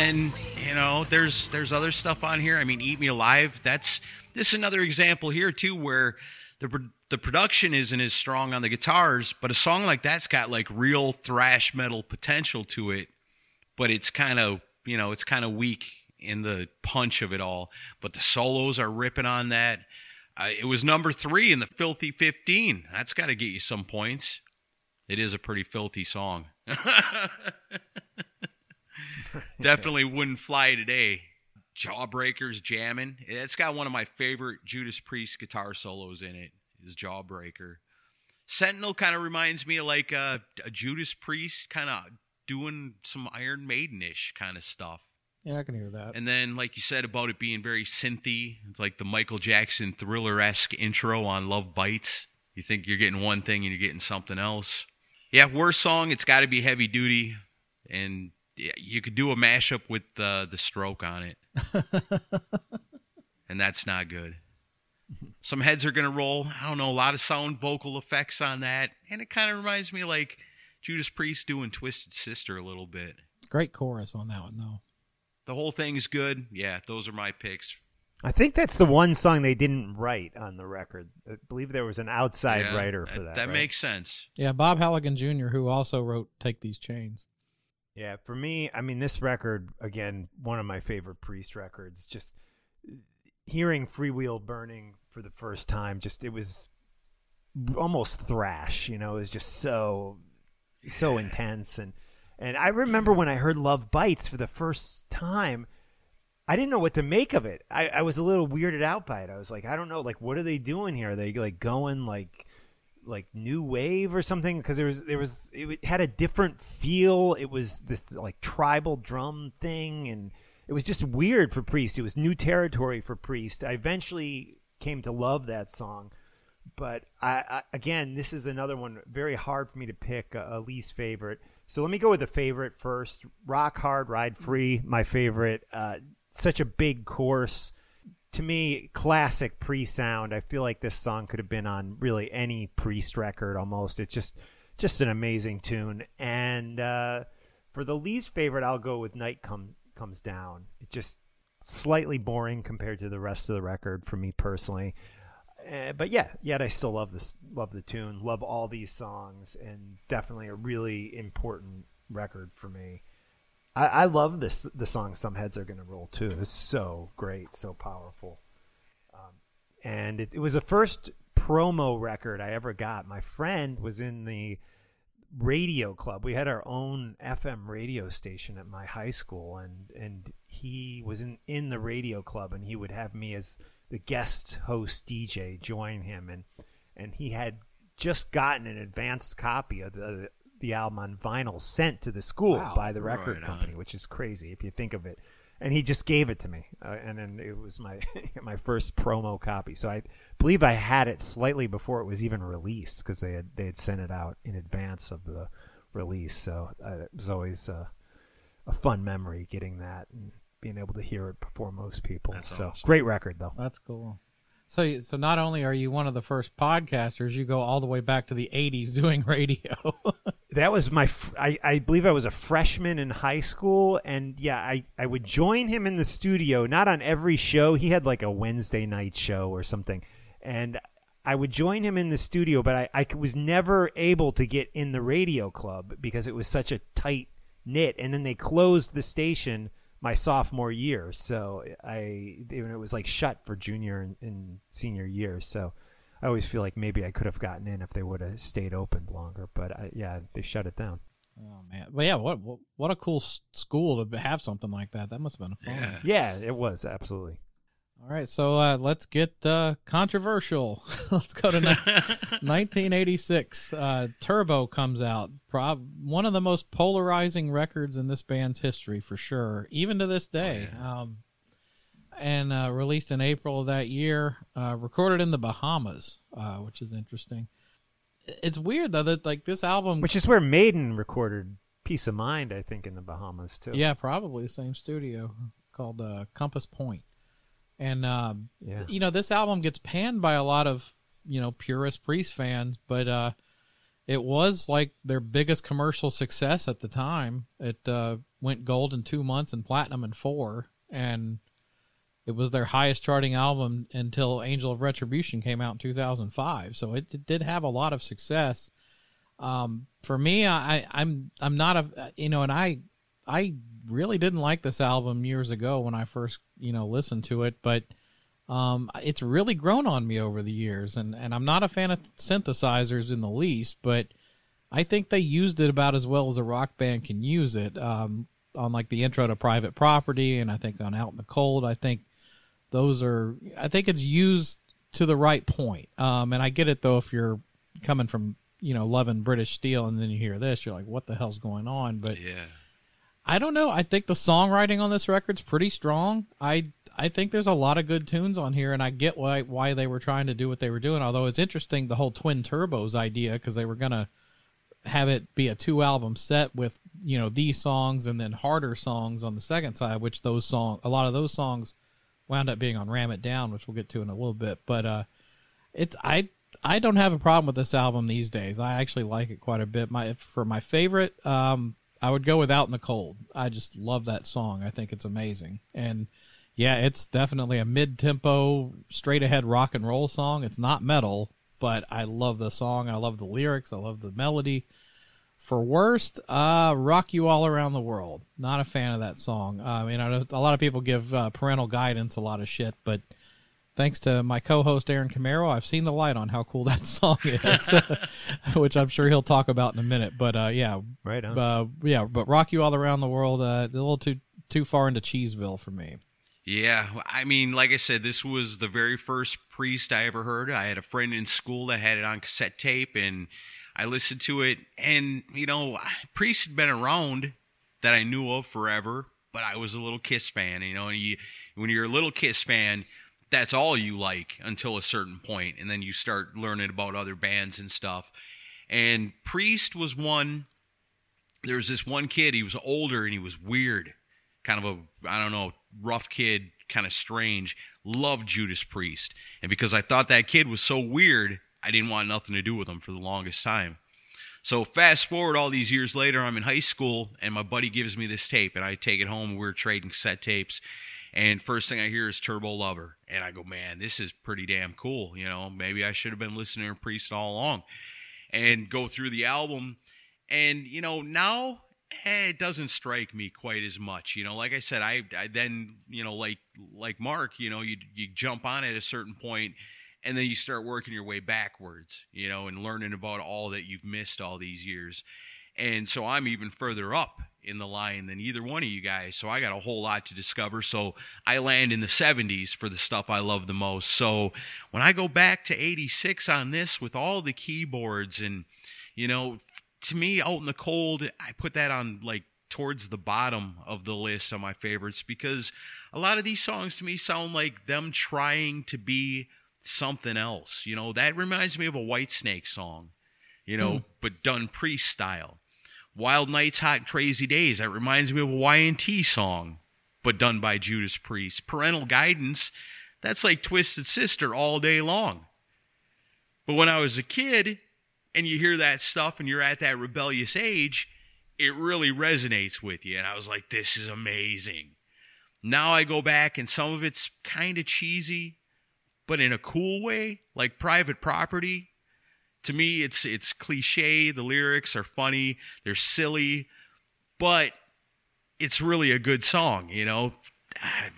Then you know, there's there's other stuff on here. I mean, Eat Me Alive. That's this is another example here too, where the the production isn't as strong on the guitars, but a song like that's got like real thrash metal potential to it. But it's kind of you know it's kind of weak in the punch of it all. But the solos are ripping on that. Uh, it was number three in the Filthy 15. That's got to get you some points. It is a pretty filthy song. Definitely wouldn't fly today. Jawbreakers jamming. It's got one of my favorite Judas Priest guitar solos in it. Is Jawbreaker. Sentinel kind of reminds me of like a, a Judas Priest, kind of doing some Iron Maidenish kind of stuff. Yeah, I can hear that. And then, like you said about it being very synthy, it's like the Michael Jackson thriller esque intro on Love Bites. You think you're getting one thing and you're getting something else. Yeah, worst song, it's got to be Heavy Duty. And yeah, you could do a mashup with uh, the stroke on it. and that's not good. Some heads are going to roll. I don't know, a lot of sound vocal effects on that. And it kind of reminds me like Judas Priest doing Twisted Sister a little bit. Great chorus on that one, though. The whole thing's good. Yeah, those are my picks. I think that's the one song they didn't write on the record. I believe there was an outside Yeah, writer for that. That right? makes sense. Yeah, Bob Halligan Jr., who also wrote "Take These Chains." Yeah, for me, I mean, this record again, one of my favorite Priest records. Just hearing "Freewheel Burning" for the first time, just it was almost thrash. You know, it was just so so intense, and and I remember when I heard "Love Bites" for the first time. I didn't know what to make of it. I, I was a little weirded out by it. I was like, I don't know, like, what are they doing here? Are they like going like like new wave or something? Because there was there was it had a different feel. It was this like tribal drum thing and it was just weird for priest. It was new territory for priest. I eventually came to love that song but I, I again this is another one very hard for me to pick a, a least favorite. So let me go with a favorite first. Rock hard ride free my favorite. Uh, such a big course to me, classic Priest sound. I feel like this song could have been on really any Priest record almost. It's just just an amazing tune. And uh, for the least favorite, I'll go with Night Come, Comes Down. It's just slightly boring compared to the rest of the record for me personally. Uh, but yeah, yet I still love this, love the tune, love all these songs, and definitely a really important record for me. I, I love this the song "Some Heads Are Gonna Roll" too. It's so great, so powerful, um, and it, it was the first promo record I ever got. My friend was in the radio club. We had our own FM radio station at my high school, and and he was in in the radio club, and he would have me as the guest host DJ join him, and and he had just gotten an advanced copy of the the album on vinyl sent to the school Wow. by the record Right company, on. which is crazy if you think of it. And he just gave it to me, uh, and then it was my my first promo copy. So I believe I had it slightly before it was even released because they had they had sent it out in advance of the release. So uh, it was always uh, a fun memory getting that and being able to hear it before most people. That's so awesome. great record though. That's cool. So, so not only are you one of the first podcasters, you go all the way back to the '80s doing radio. That was my fr- I, I believe i was a freshman in high school and yeah I, I would join him in the studio not on every show. He had like a wednesday night show or something and i would join him in the studio but i, I was never able to get in the radio club because it was such a tight knit and then they closed the station my sophomore year so i it was like shut for junior and, and senior year so I always feel like maybe I could have gotten in if they would have stayed open longer, but I, yeah, they shut it down. oh man, but yeah, what what, what a cool school to have something like that. That must have been fun. Yeah. Yeah, it was absolutely. All right, so uh, let's get uh, controversial. let's go to ni- 1986. Uh, Turbo comes out. Prob- one of the most polarizing records in this band's history, for sure, even to this day. um, and uh, released in April of that year. Uh, recorded in the Bahamas, uh, which is interesting. It's weird though that like this album, Which is where Maiden recorded "Peace of Mind," I think, in the Bahamas too. yeah, probably the same studio called uh, Compass Point. And um, Yeah. you know, this album gets panned by a lot of you know purist Priest fans, but uh, it was like their biggest commercial success at the time. It uh, went gold in two months and platinum in four, and it was their highest charting album until Angel of Retribution came out in 2005. So it, it did have a lot of success. Um, for me, I, I'm I'm not a you know, and I I really didn't like this album years ago when I first you know listened to it, but um, it's really grown on me over the years, and and I'm not a fan of synthesizers in the least, but I think they used it about as well as a rock band can use it. Um, on like the intro to Private Property, and I think on Out in the Cold, I think those are. I think it's used to the right point. Um, and I get it though if you're coming from you know loving British Steel, and then you hear this, you're like, what the hell's going on? But Yeah. I don't know. I think the songwriting on this record's pretty strong. I I think there's a lot of good tunes on here, and I get why why they were trying to do what they were doing. Although it's interesting the whole twin turbos idea because they were gonna have it be a two album set with you know these songs and then harder songs on the second side, which those song a lot of those songs wound up being on Ram It Down, which we'll get to in a little bit. But uh, it's I I don't have a problem with this album these days. I actually like it quite a bit. My for my favorite, um, I would go with Out in the Cold. I just love that song. I think it's amazing. And yeah, it's definitely a mid tempo, straight ahead rock and roll song. It's not metal, but I love the song. I love the lyrics. I love the melody. For worst, uh, "Rock You All Around the World." Not a fan of that song. Uh, I mean, I know a lot of people give uh, parental guidance a lot of shit, but thanks to my co-host Aaron Camaro, I've seen the light on how cool that song is, which I'm sure he'll talk about in a minute. But uh, yeah, Right on. uh, yeah, but "Rock You All Around the World" uh, a little too too far into Cheeseville for me. Yeah, I mean, like I said, this was the very first Priest I ever heard. I had a friend in school that had it on cassette tape, and I listened to it. And you know, Priest had been around that I knew of forever, but I was a little Kiss fan. You know, and you, when you're a little Kiss fan, that's all you like until a certain point, and then you start learning about other bands and stuff. And Priest was one. There was this one kid. He was older and he was weird kind of a I don't know rough kid, kind of strange. Loved Judas Priest, and because I thought that kid was so weird, I didn't want nothing to do with them for the longest time. So fast forward all these years later, I'm in high school, and my buddy gives me this tape, and I take it home. We're trading cassette tapes, and first thing I hear is Turbo Lover, and I go, man, this is pretty damn cool. You know, maybe I should have been listening to Priest all along, and go through the album, and you know now eh, it doesn't strike me quite as much. You know, like I said, I, I then you know like like Mark, you know, you you jump on at a certain point, and then you start working your way backwards. You know, and learning about all that you've missed all these years. And so I'm even further up in the line than either one of you guys. So I got a whole lot to discover. So I land in the 70s for the stuff I love the most. So when I go back to 86 on this with all the keyboards and, you know, to me, out in the cold, I put that on like towards the bottom of the list of my favorites because a lot of these songs to me sound like them trying to be something else. You know, that reminds me of a Whitesnake song, you know, hmm. but done priest style. Wild Nights, Hot Crazy Days, that reminds me of a Y&T song, but done by Judas Priest. Parental Guidance, that's like Twisted Sister all day long. But when I was a kid and you hear that stuff and you're at that rebellious age, it really resonates with you. And I was like, this is amazing. Now I go back and some of it's kind of cheesy, but in a cool way, like Private Property. To me, it's it's cliche. The lyrics are funny, they're silly, but it's really a good song. You know,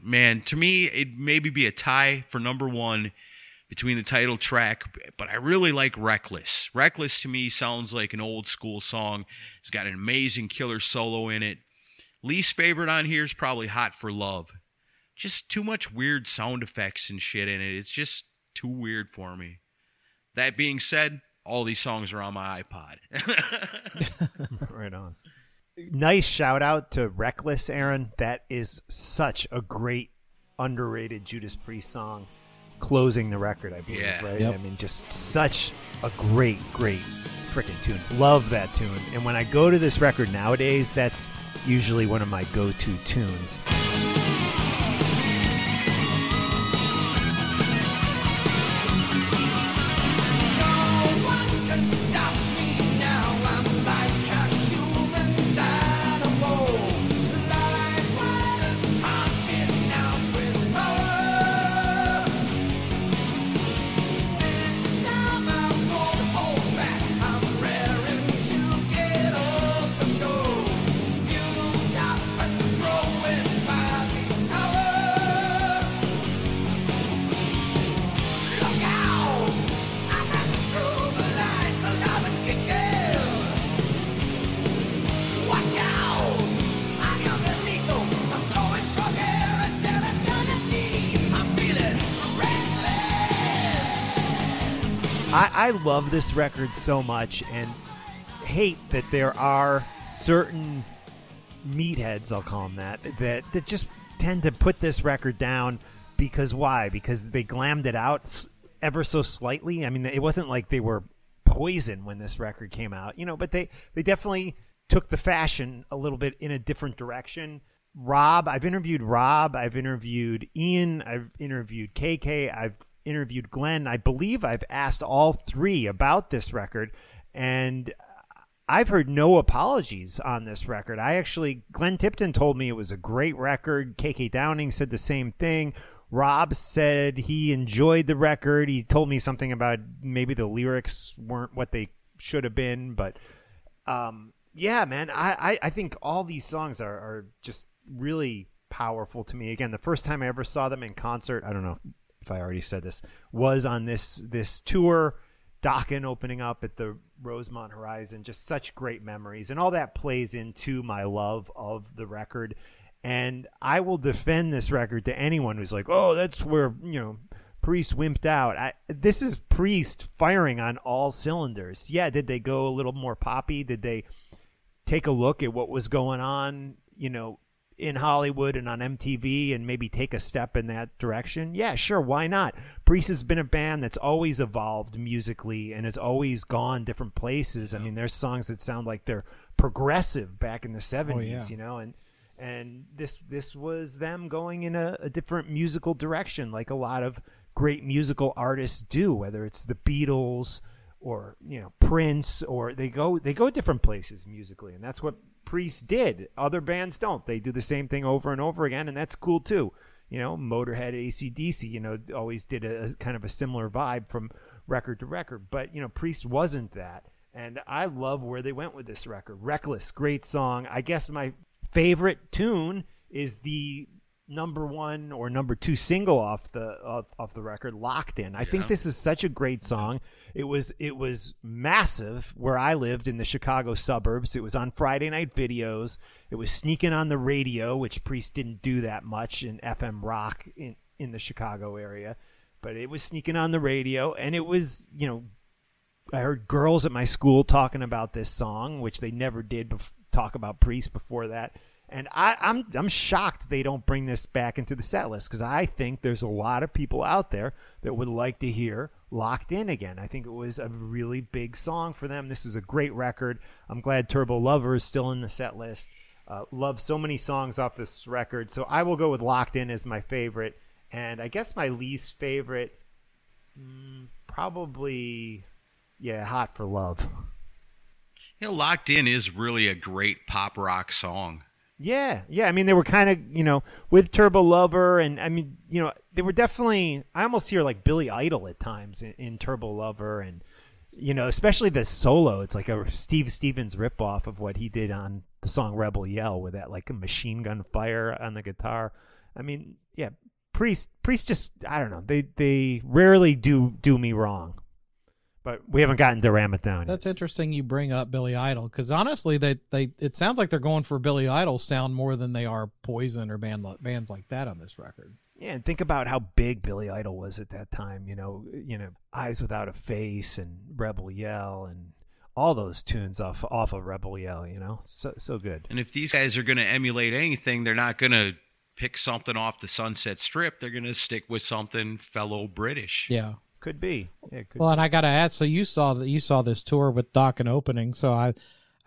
man. To me, it maybe be a tie for number one between the title track, but I really like Reckless. Reckless to me sounds like an old school song. It's got an amazing killer solo in it. Least favorite on here is probably Hot for Love. Just too much weird sound effects and shit in it. It's just too weird for me. That being said, all these songs are on my iPod. right on. Nice shout out to Reckless, Aaron. That is such a great, underrated Judas Priest song. Closing the record, I believe, Yeah. right? Yep. I mean, just such a great, great freaking tune. Love that tune. And when I go to this record nowadays, that's usually one of my go to tunes. Love this record so much and hate that there are certain meatheads, I'll call them that, that, that just tend to put this record down because why? Because they glammed it out ever so slightly. I mean, it wasn't like they were poison when this record came out, you know, but they, they definitely took the fashion a little bit in a different direction. Rob, I've interviewed Rob, I've interviewed Ian, I've interviewed KK, I've interviewed Glenn. I believe I've asked all three about this record, and I've heard no apologies on this record. I actually, Glenn Tipton told me it was a great record. KK Downing said the same thing. Rob said he enjoyed the record. He told me something about maybe the lyrics weren't what they should have been, but um, yeah, man, I, I, I think all these songs are, are just really powerful to me. Again, the first time I ever saw them in concert, I don't know if I already said this, was on this this tour, Dokken opening up at the Rosemont Horizon. Just such great memories, and all that plays into my love of the record. And I will defend this record to anyone who's like, "Oh, that's where you know." Priest wimped out. I, this is Priest firing on all cylinders. Yeah, did they go a little more poppy? Did they take a look at what was going on, you know, in Hollywood and on MTV and maybe take a step in that direction? Yeah, sure, why not? Priest has been a band that's always evolved musically and has always gone different places. I mean, there's songs that sound like they're progressive back in the 70s, yeah. you know, and and this this was them going in a, a different musical direction like a lot of great musical artists do whether it's the Beatles or you know Prince or they go they go different places musically and that's what Priest did. Other bands don't. They do the same thing over and over again and that's cool too. You know Motorhead ACDC you know always did a, a kind of a similar vibe from record to record. But you know Priest wasn't that. And I love where they went with this record. Reckless great song. I guess my favorite tune is the number one or number two single off the off, off the record locked in. I think this is such a great song. It was it was massive where i lived in the chicago suburbs. It was on friday night videos. It was sneaking on the radio which priest didn't do that much in fm rock in in the chicago area but it was sneaking on the radio. And it was you know I heard girls at my school talking about this song, which they never did bef- talk about Priest before that. And I, I'm I'm shocked they don't bring this back into the set list because I think there's a lot of people out there that would like to hear Locked In again. I think it was a really big song for them. This is a great record. I'm glad Turbo Lover is still in the set list. Uh, love so many songs off this record, so I will go with Locked In as my favorite. And I guess my least favorite, mm, probably, yeah, Hot for Love. You know, Locked In is really a great pop rock song. Yeah, yeah. I mean, they were kind of, you know, with Turbo Lover, and I mean, you know, they were definitely. I almost hear like Billy Idol at times in, in Turbo Lover, and you know, especially the solo. It's like a Steve Stevens ripoff of what he did on the song Rebel Yell, with that like a machine gun fire on the guitar. I mean, yeah, Priest, Priest just, I don't know. They they rarely do do me wrong, but we haven't gotten to ram it down. yet. That's interesting. You bring up Billy Idol because honestly, they they it sounds like they're going for Billy Idol sound more than they are Poison or band bands like that on this record. Yeah, and think about how big Billy Idol was at that time. You know, you know, Eyes Without a Face and Rebel Yell and all those tunes off off of Rebel Yell. You know, so so good. And if these guys are going to emulate anything, they're not going to pick something off the Sunset Strip. They're going to stick with something fellow British. Yeah. Could be. Yeah, could Well, and I got to ask. So you saw that you saw this tour with Dokken opening. So I,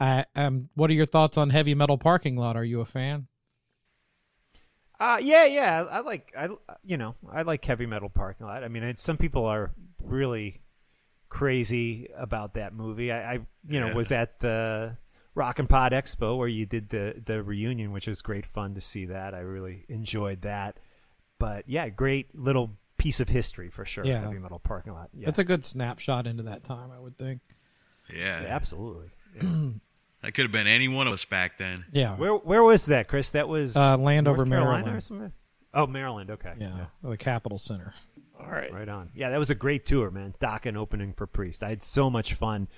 I um, what are your thoughts on Heavy Metal Parking Lot? Are you a fan? Uh, yeah, yeah. I, I like I you know I like heavy metal parking lot. I mean, it's, some people are really crazy about that movie. I, I you know Yeah. was at the Rock and Pod Expo where you did the the reunion, which was great fun to see that. I really enjoyed that. But yeah, great little piece of history for sure. Yeah. Heavy metal parking lot. Yeah, It's a good snapshot into that time, I would think. Yeah. Yeah, absolutely. That could have been any one of us back then. Yeah. Where where was that, Chris? That was Uh, Landover, North Maryland. or. Oh, Maryland. Okay. yeah, the Capitol Center. All right. Right on. Yeah, that was a great tour, man. Dokken opening for Priest. I had so much fun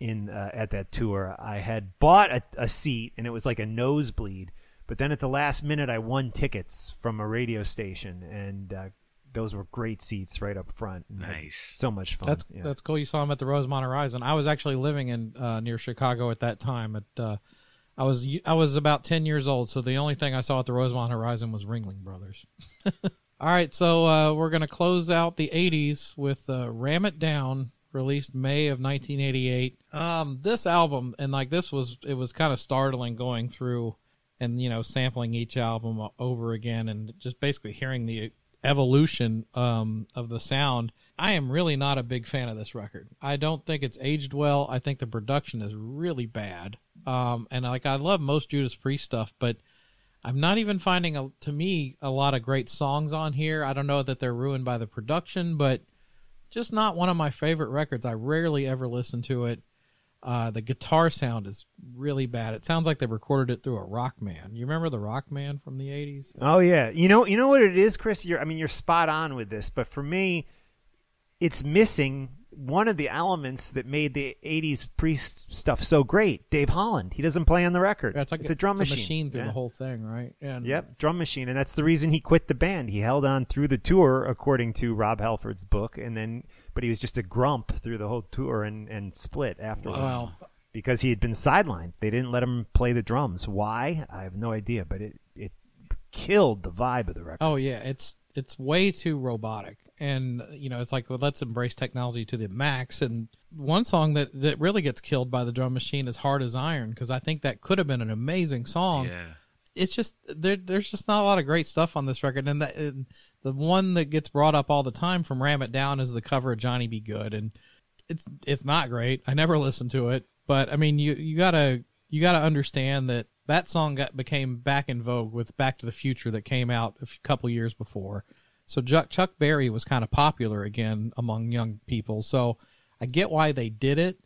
in uh, at that tour. I had bought a, a seat and it was like a nosebleed, but then at the last minute I won tickets from a radio station and uh, those were great seats right up front. Nice. so much fun. That's yeah. that's cool. You saw him at the Rosemont Horizon. I was actually living in uh, near Chicago at that time. At uh, I was I was about ten years old, so the only thing I saw at the Rosemont Horizon was Ringling Brothers. All right, so uh, we're gonna close out the '80s with uh, "Ram It Down," released May of 1988. Um, this album and like this was it was kind of startling going through and you know sampling each album over again and just basically hearing the evolution um, of the sound. I am really not a big fan of this record. I don't think it's aged well. I think the production is really bad. Um, and like I love most Judas Priest stuff, but I'm not even finding a, to me a lot of great songs on here. I don't know that they're ruined by the production, but just not one of my favorite records. I rarely ever listen to it. Uh, the guitar sound is really bad. It sounds like they recorded it through a Rockman. You remember the Rockman from the '80s? Oh yeah, you know, you know what it is, Chris. You're, I mean, you're spot on with this, but for me, it's missing one of the elements that made the '80s priest stuff so great. Dave Holland. He doesn't play on the record. Yeah, it's like a drum it's machine. through Yeah. the whole thing, right? And Yep, drum machine, and that's the reason he quit the band. He held on through the tour, according to Rob Halford's book, and then, but he was just a grump through the whole tour and and split afterwards. Wow. because he had been sidelined. They didn't let him play the drums. Why? I have no idea, but it it killed the vibe of the record. Oh yeah, it's it's way too robotic, and you know it's like well, let's embrace technology to the max. And one song that that really gets killed by the drum machine is "Hard as Iron" because I think that could have been an amazing song. Yeah. It's just there. There's just not a lot of great stuff on this record, and, and the one that gets brought up all the time from Ram It Down is the cover of Johnny B. Goode, and it's it's not great. I never listened to it, but I mean you you gotta you gotta understand that that song got became back in vogue with Back to the Future that came out a couple years before. So Chuck, Chuck Berry was kind of popular again among young people. So I get why they did it,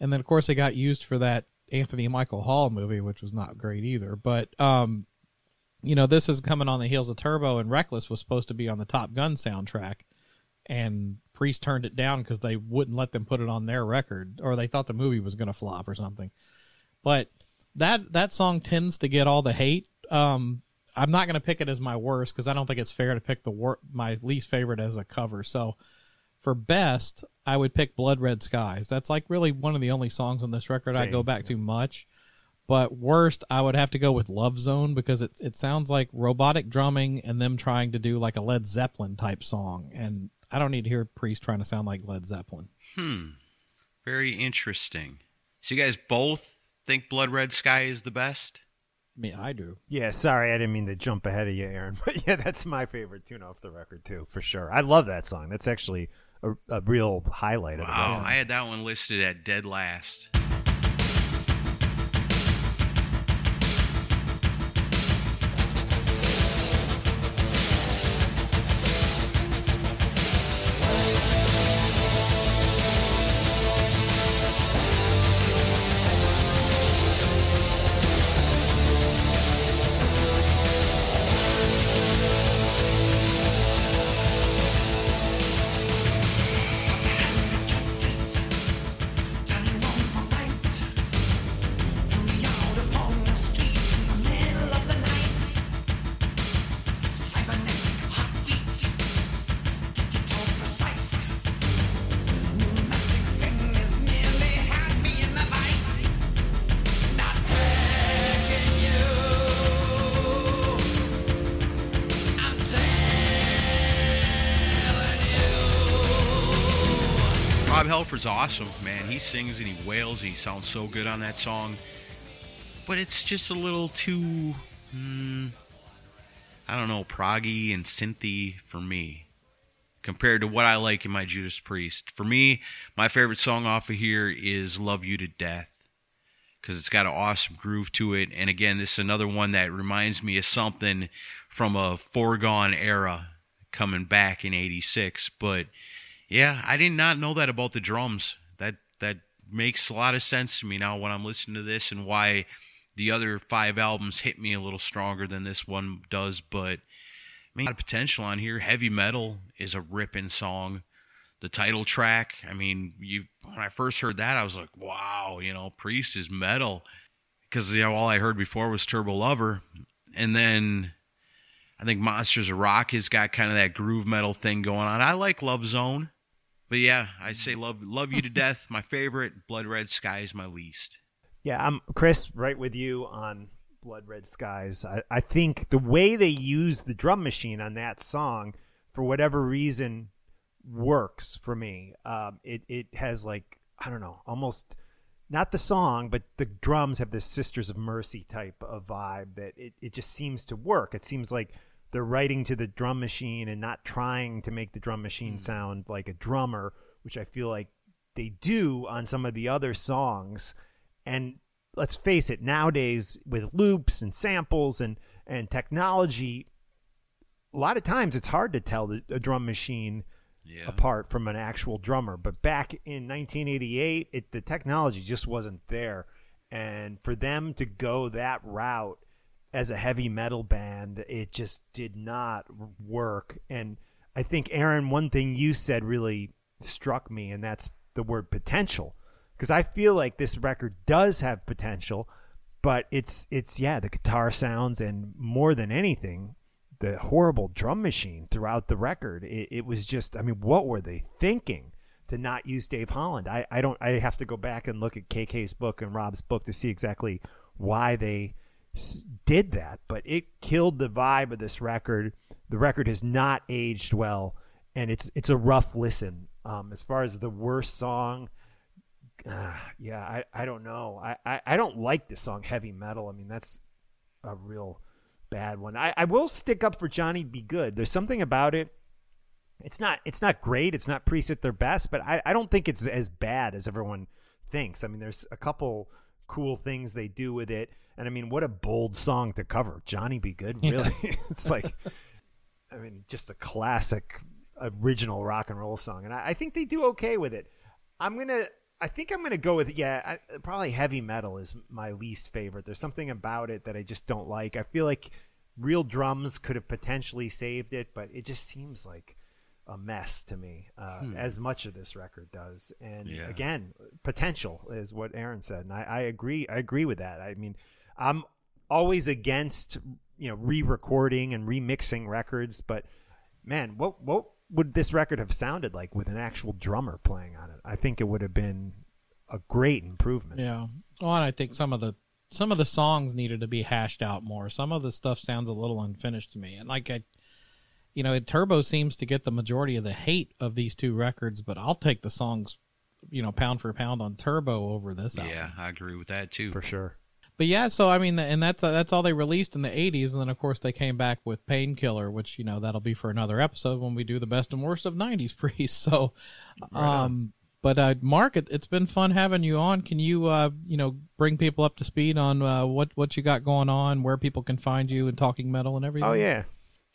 and then of course they got used for that Anthony Michael Hall movie, which was not great either. But um, you know this is coming on the heels of Turbo, and Reckless was supposed to be on the Top Gun soundtrack, and Priest turned it down because they wouldn't let them put it on their record, or they thought the movie was going to flop or something. But that that song tends to get all the hate. Um, I'm not going to pick it as my worst because I don't think it's fair to pick the wor- my least favorite as a cover. So for best, I would pick Blood Red Skies. That's like really one of the only songs on this record I go back to much. But worst, I would have to go with Love Zone because it it sounds like robotic drumming and them trying to do like a Led Zeppelin type song, and I don't need to hear Priest trying to sound like Led Zeppelin. Hmm. Very interesting. So you guys both think Blood Red Sky is the best? I mean, I do. Yeah, sorry, I didn't mean to jump ahead of you, Aaron. But yeah, that's my favorite tune off the record too, for sure. I love that song. That's actually a, a real highlight Wow. I had that one listed at dead last. Halford's awesome, man. He sings and he wails. He sounds so good on that song. But it's just a little too, hmm, I don't know, proggy and synthy for me compared to what I like in my Judas Priest. For me, my favorite song off of here is Love You to Death because it's got an awesome groove to it. And again, this is another one that reminds me of something from a foregone era coming back in 86. But yeah, I did not know that about the drums. That that makes a lot of sense to me now when I'm listening to this and why the other five albums hit me a little stronger than this one does. But I mean, a lot of potential on here. Heavy metal is a ripping song. The title track, I mean, you when I first heard that, I was like, wow, you know, Priest is metal. Because you know, all I heard before was Turbo Lover, and then I think Monsters of Rock has got kind of that groove metal thing going on. I like Love Zone. But yeah, I say love love you to death. My favorite, Blood Red Sky is my least. Yeah, I'm Chris, right with you on Blood Red Skies. I, I think the way they use the drum machine on that song, for whatever reason, works for me. Um, it it has like I don't know, almost not the song, but the drums have this Sisters of Mercy type of vibe that it, it just seems to work. It seems like they're writing to the drum machine and not trying to make the drum machine hmm. sound like a drummer, which I feel like they do on some of the other songs. And let's face it, nowadays with loops and samples and, and technology, a lot of times it's hard to tell the, a drum machine Yeah. apart from an actual drummer. But back in 1988, it, the technology just wasn't there. And for them to go that route as a heavy metal band, it just did not work. And I think, Aaron, one thing you said really struck me, and that's the word potential. Because I feel like this record does have potential, but it's it's yeah, the guitar sounds and more than anything, the horrible drum machine throughout the record. It, it was just, I mean, what were they thinking to not use Dave Holland? I, I don't, I have to go back and look at KK's book and Rob's book to see exactly why they did that. But it killed the vibe of this record. The record has not aged well, and it's it's a rough listen. Um, as far as the worst song, uh, yeah, I, I don't know. I, I, I don't like the song Heavy Metal. I mean, that's a real bad one. I, I will stick up for Johnny B. Goode. There's something about it. It's not it's not great. It's not Priest at their best, but I, I don't think it's as bad as everyone thinks. I mean, there's a couple cool things they do with it. And I mean, what a bold song to cover. Johnny B. Goode, really. it's like I mean, just a classic original rock and roll song. And I, I think they do okay with it. I'm gonna I think I'm gonna go with yeah, I, probably heavy metal is my least favorite. There's something about it that I just don't like. I feel like real drums could have potentially saved it, but it just seems like a mess to me, uh, as much of this record does. And Yeah. again, potential is what Aaron said, and I, I agree. I agree with that. I mean, I'm always against you know re-recording and remixing records, but man, what what would this record have sounded like with an actual drummer playing on it? I think it would have been a great improvement. Yeah. Well, and I think some of the some of the songs needed to be hashed out more. Some of the stuff sounds a little unfinished to me. And like I you know, Turbo seems to get the majority of the hate of these two records, but I'll take the songs, you know, pound for pound on Turbo over this album. Yeah, I agree with that too. for sure. But yeah, so I mean, and that's that's all they released in the '80s, and then of course they came back with Painkiller, which you know that'll be for another episode when we do the best and worst of '90s Priest. So, um, but uh, Mark, it, it's been fun having you on. Can you uh, you know bring people up to speed on uh, what what you got going on, where people can find you, and talking metal and everything? Oh yeah.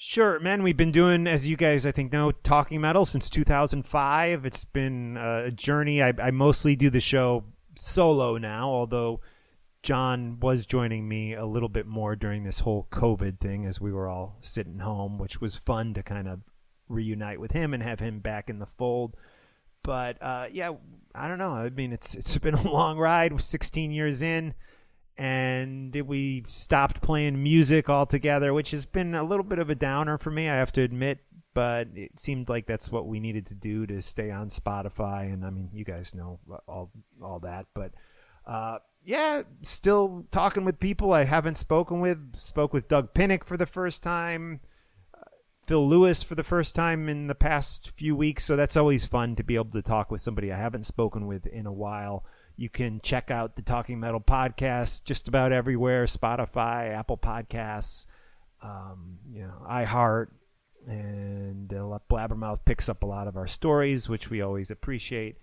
Sure, man. We've been doing, as you guys I think know, talking metal since 2005. It's been uh, a journey. I, I mostly do the show solo now, although John was joining me a little bit more during this whole COVID thing as we were all sitting home, which was fun to kind of reunite with him and have him back in the fold. But uh, yeah, I don't know. I mean, it's it's been a long ride. 16 years in and we stopped playing music altogether, which has been a little bit of a downer for me, I have to admit. But it seemed like that's what we needed to do to stay on Spotify, and I mean, you guys know all all that. But uh, yeah, still talking with people I haven't spoken with. Spoke with Doug Pinnick for the first time. Phil Lewis for the first time in the past few weeks. So that's always fun to be able to talk with somebody I haven't spoken with in a while. You can check out the Talking Metal podcast just about everywhere Spotify, Apple Podcasts, um, you know, iHeart, and uh, Blabbermouth picks up a lot of our stories, which we always appreciate.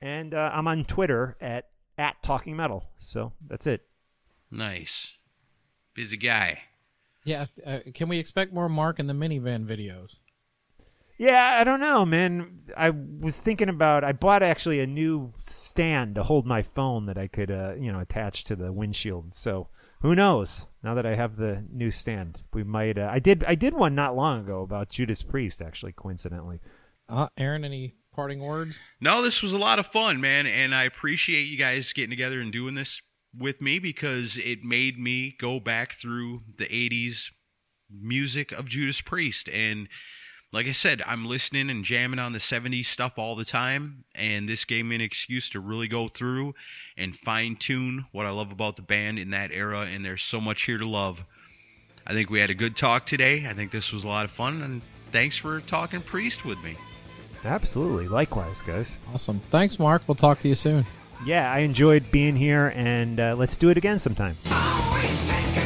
And uh, I'm on Twitter at, at Talking Metal. So that's it. Nice. Busy guy. Yeah. Uh, can we expect more Mark in the minivan videos? Yeah, I don't know, man. I was thinking about. I bought actually a new stand to hold my phone that I could, uh, you know, attach to the windshield. So who knows? Now that I have the new stand, we might. Uh, I did. I did one not long ago about Judas Priest, actually, coincidentally. Uh, Aaron, any parting words? No, this was a lot of fun, man, and I appreciate you guys getting together and doing this with me because it made me go back through the 80s music of Judas Priest. And like I said, I'm listening and jamming on the 70s stuff all the time. And this gave me an excuse to really go through and fine tune what I love about the band in that era. And there's so much here to love. I think we had a good talk today. I think this was a lot of fun. And thanks for talking Priest with me. Absolutely. Likewise, guys. Awesome. Thanks, Mark. We'll talk to you soon. Yeah, I enjoyed being here, and uh, let's do it again sometime. Always take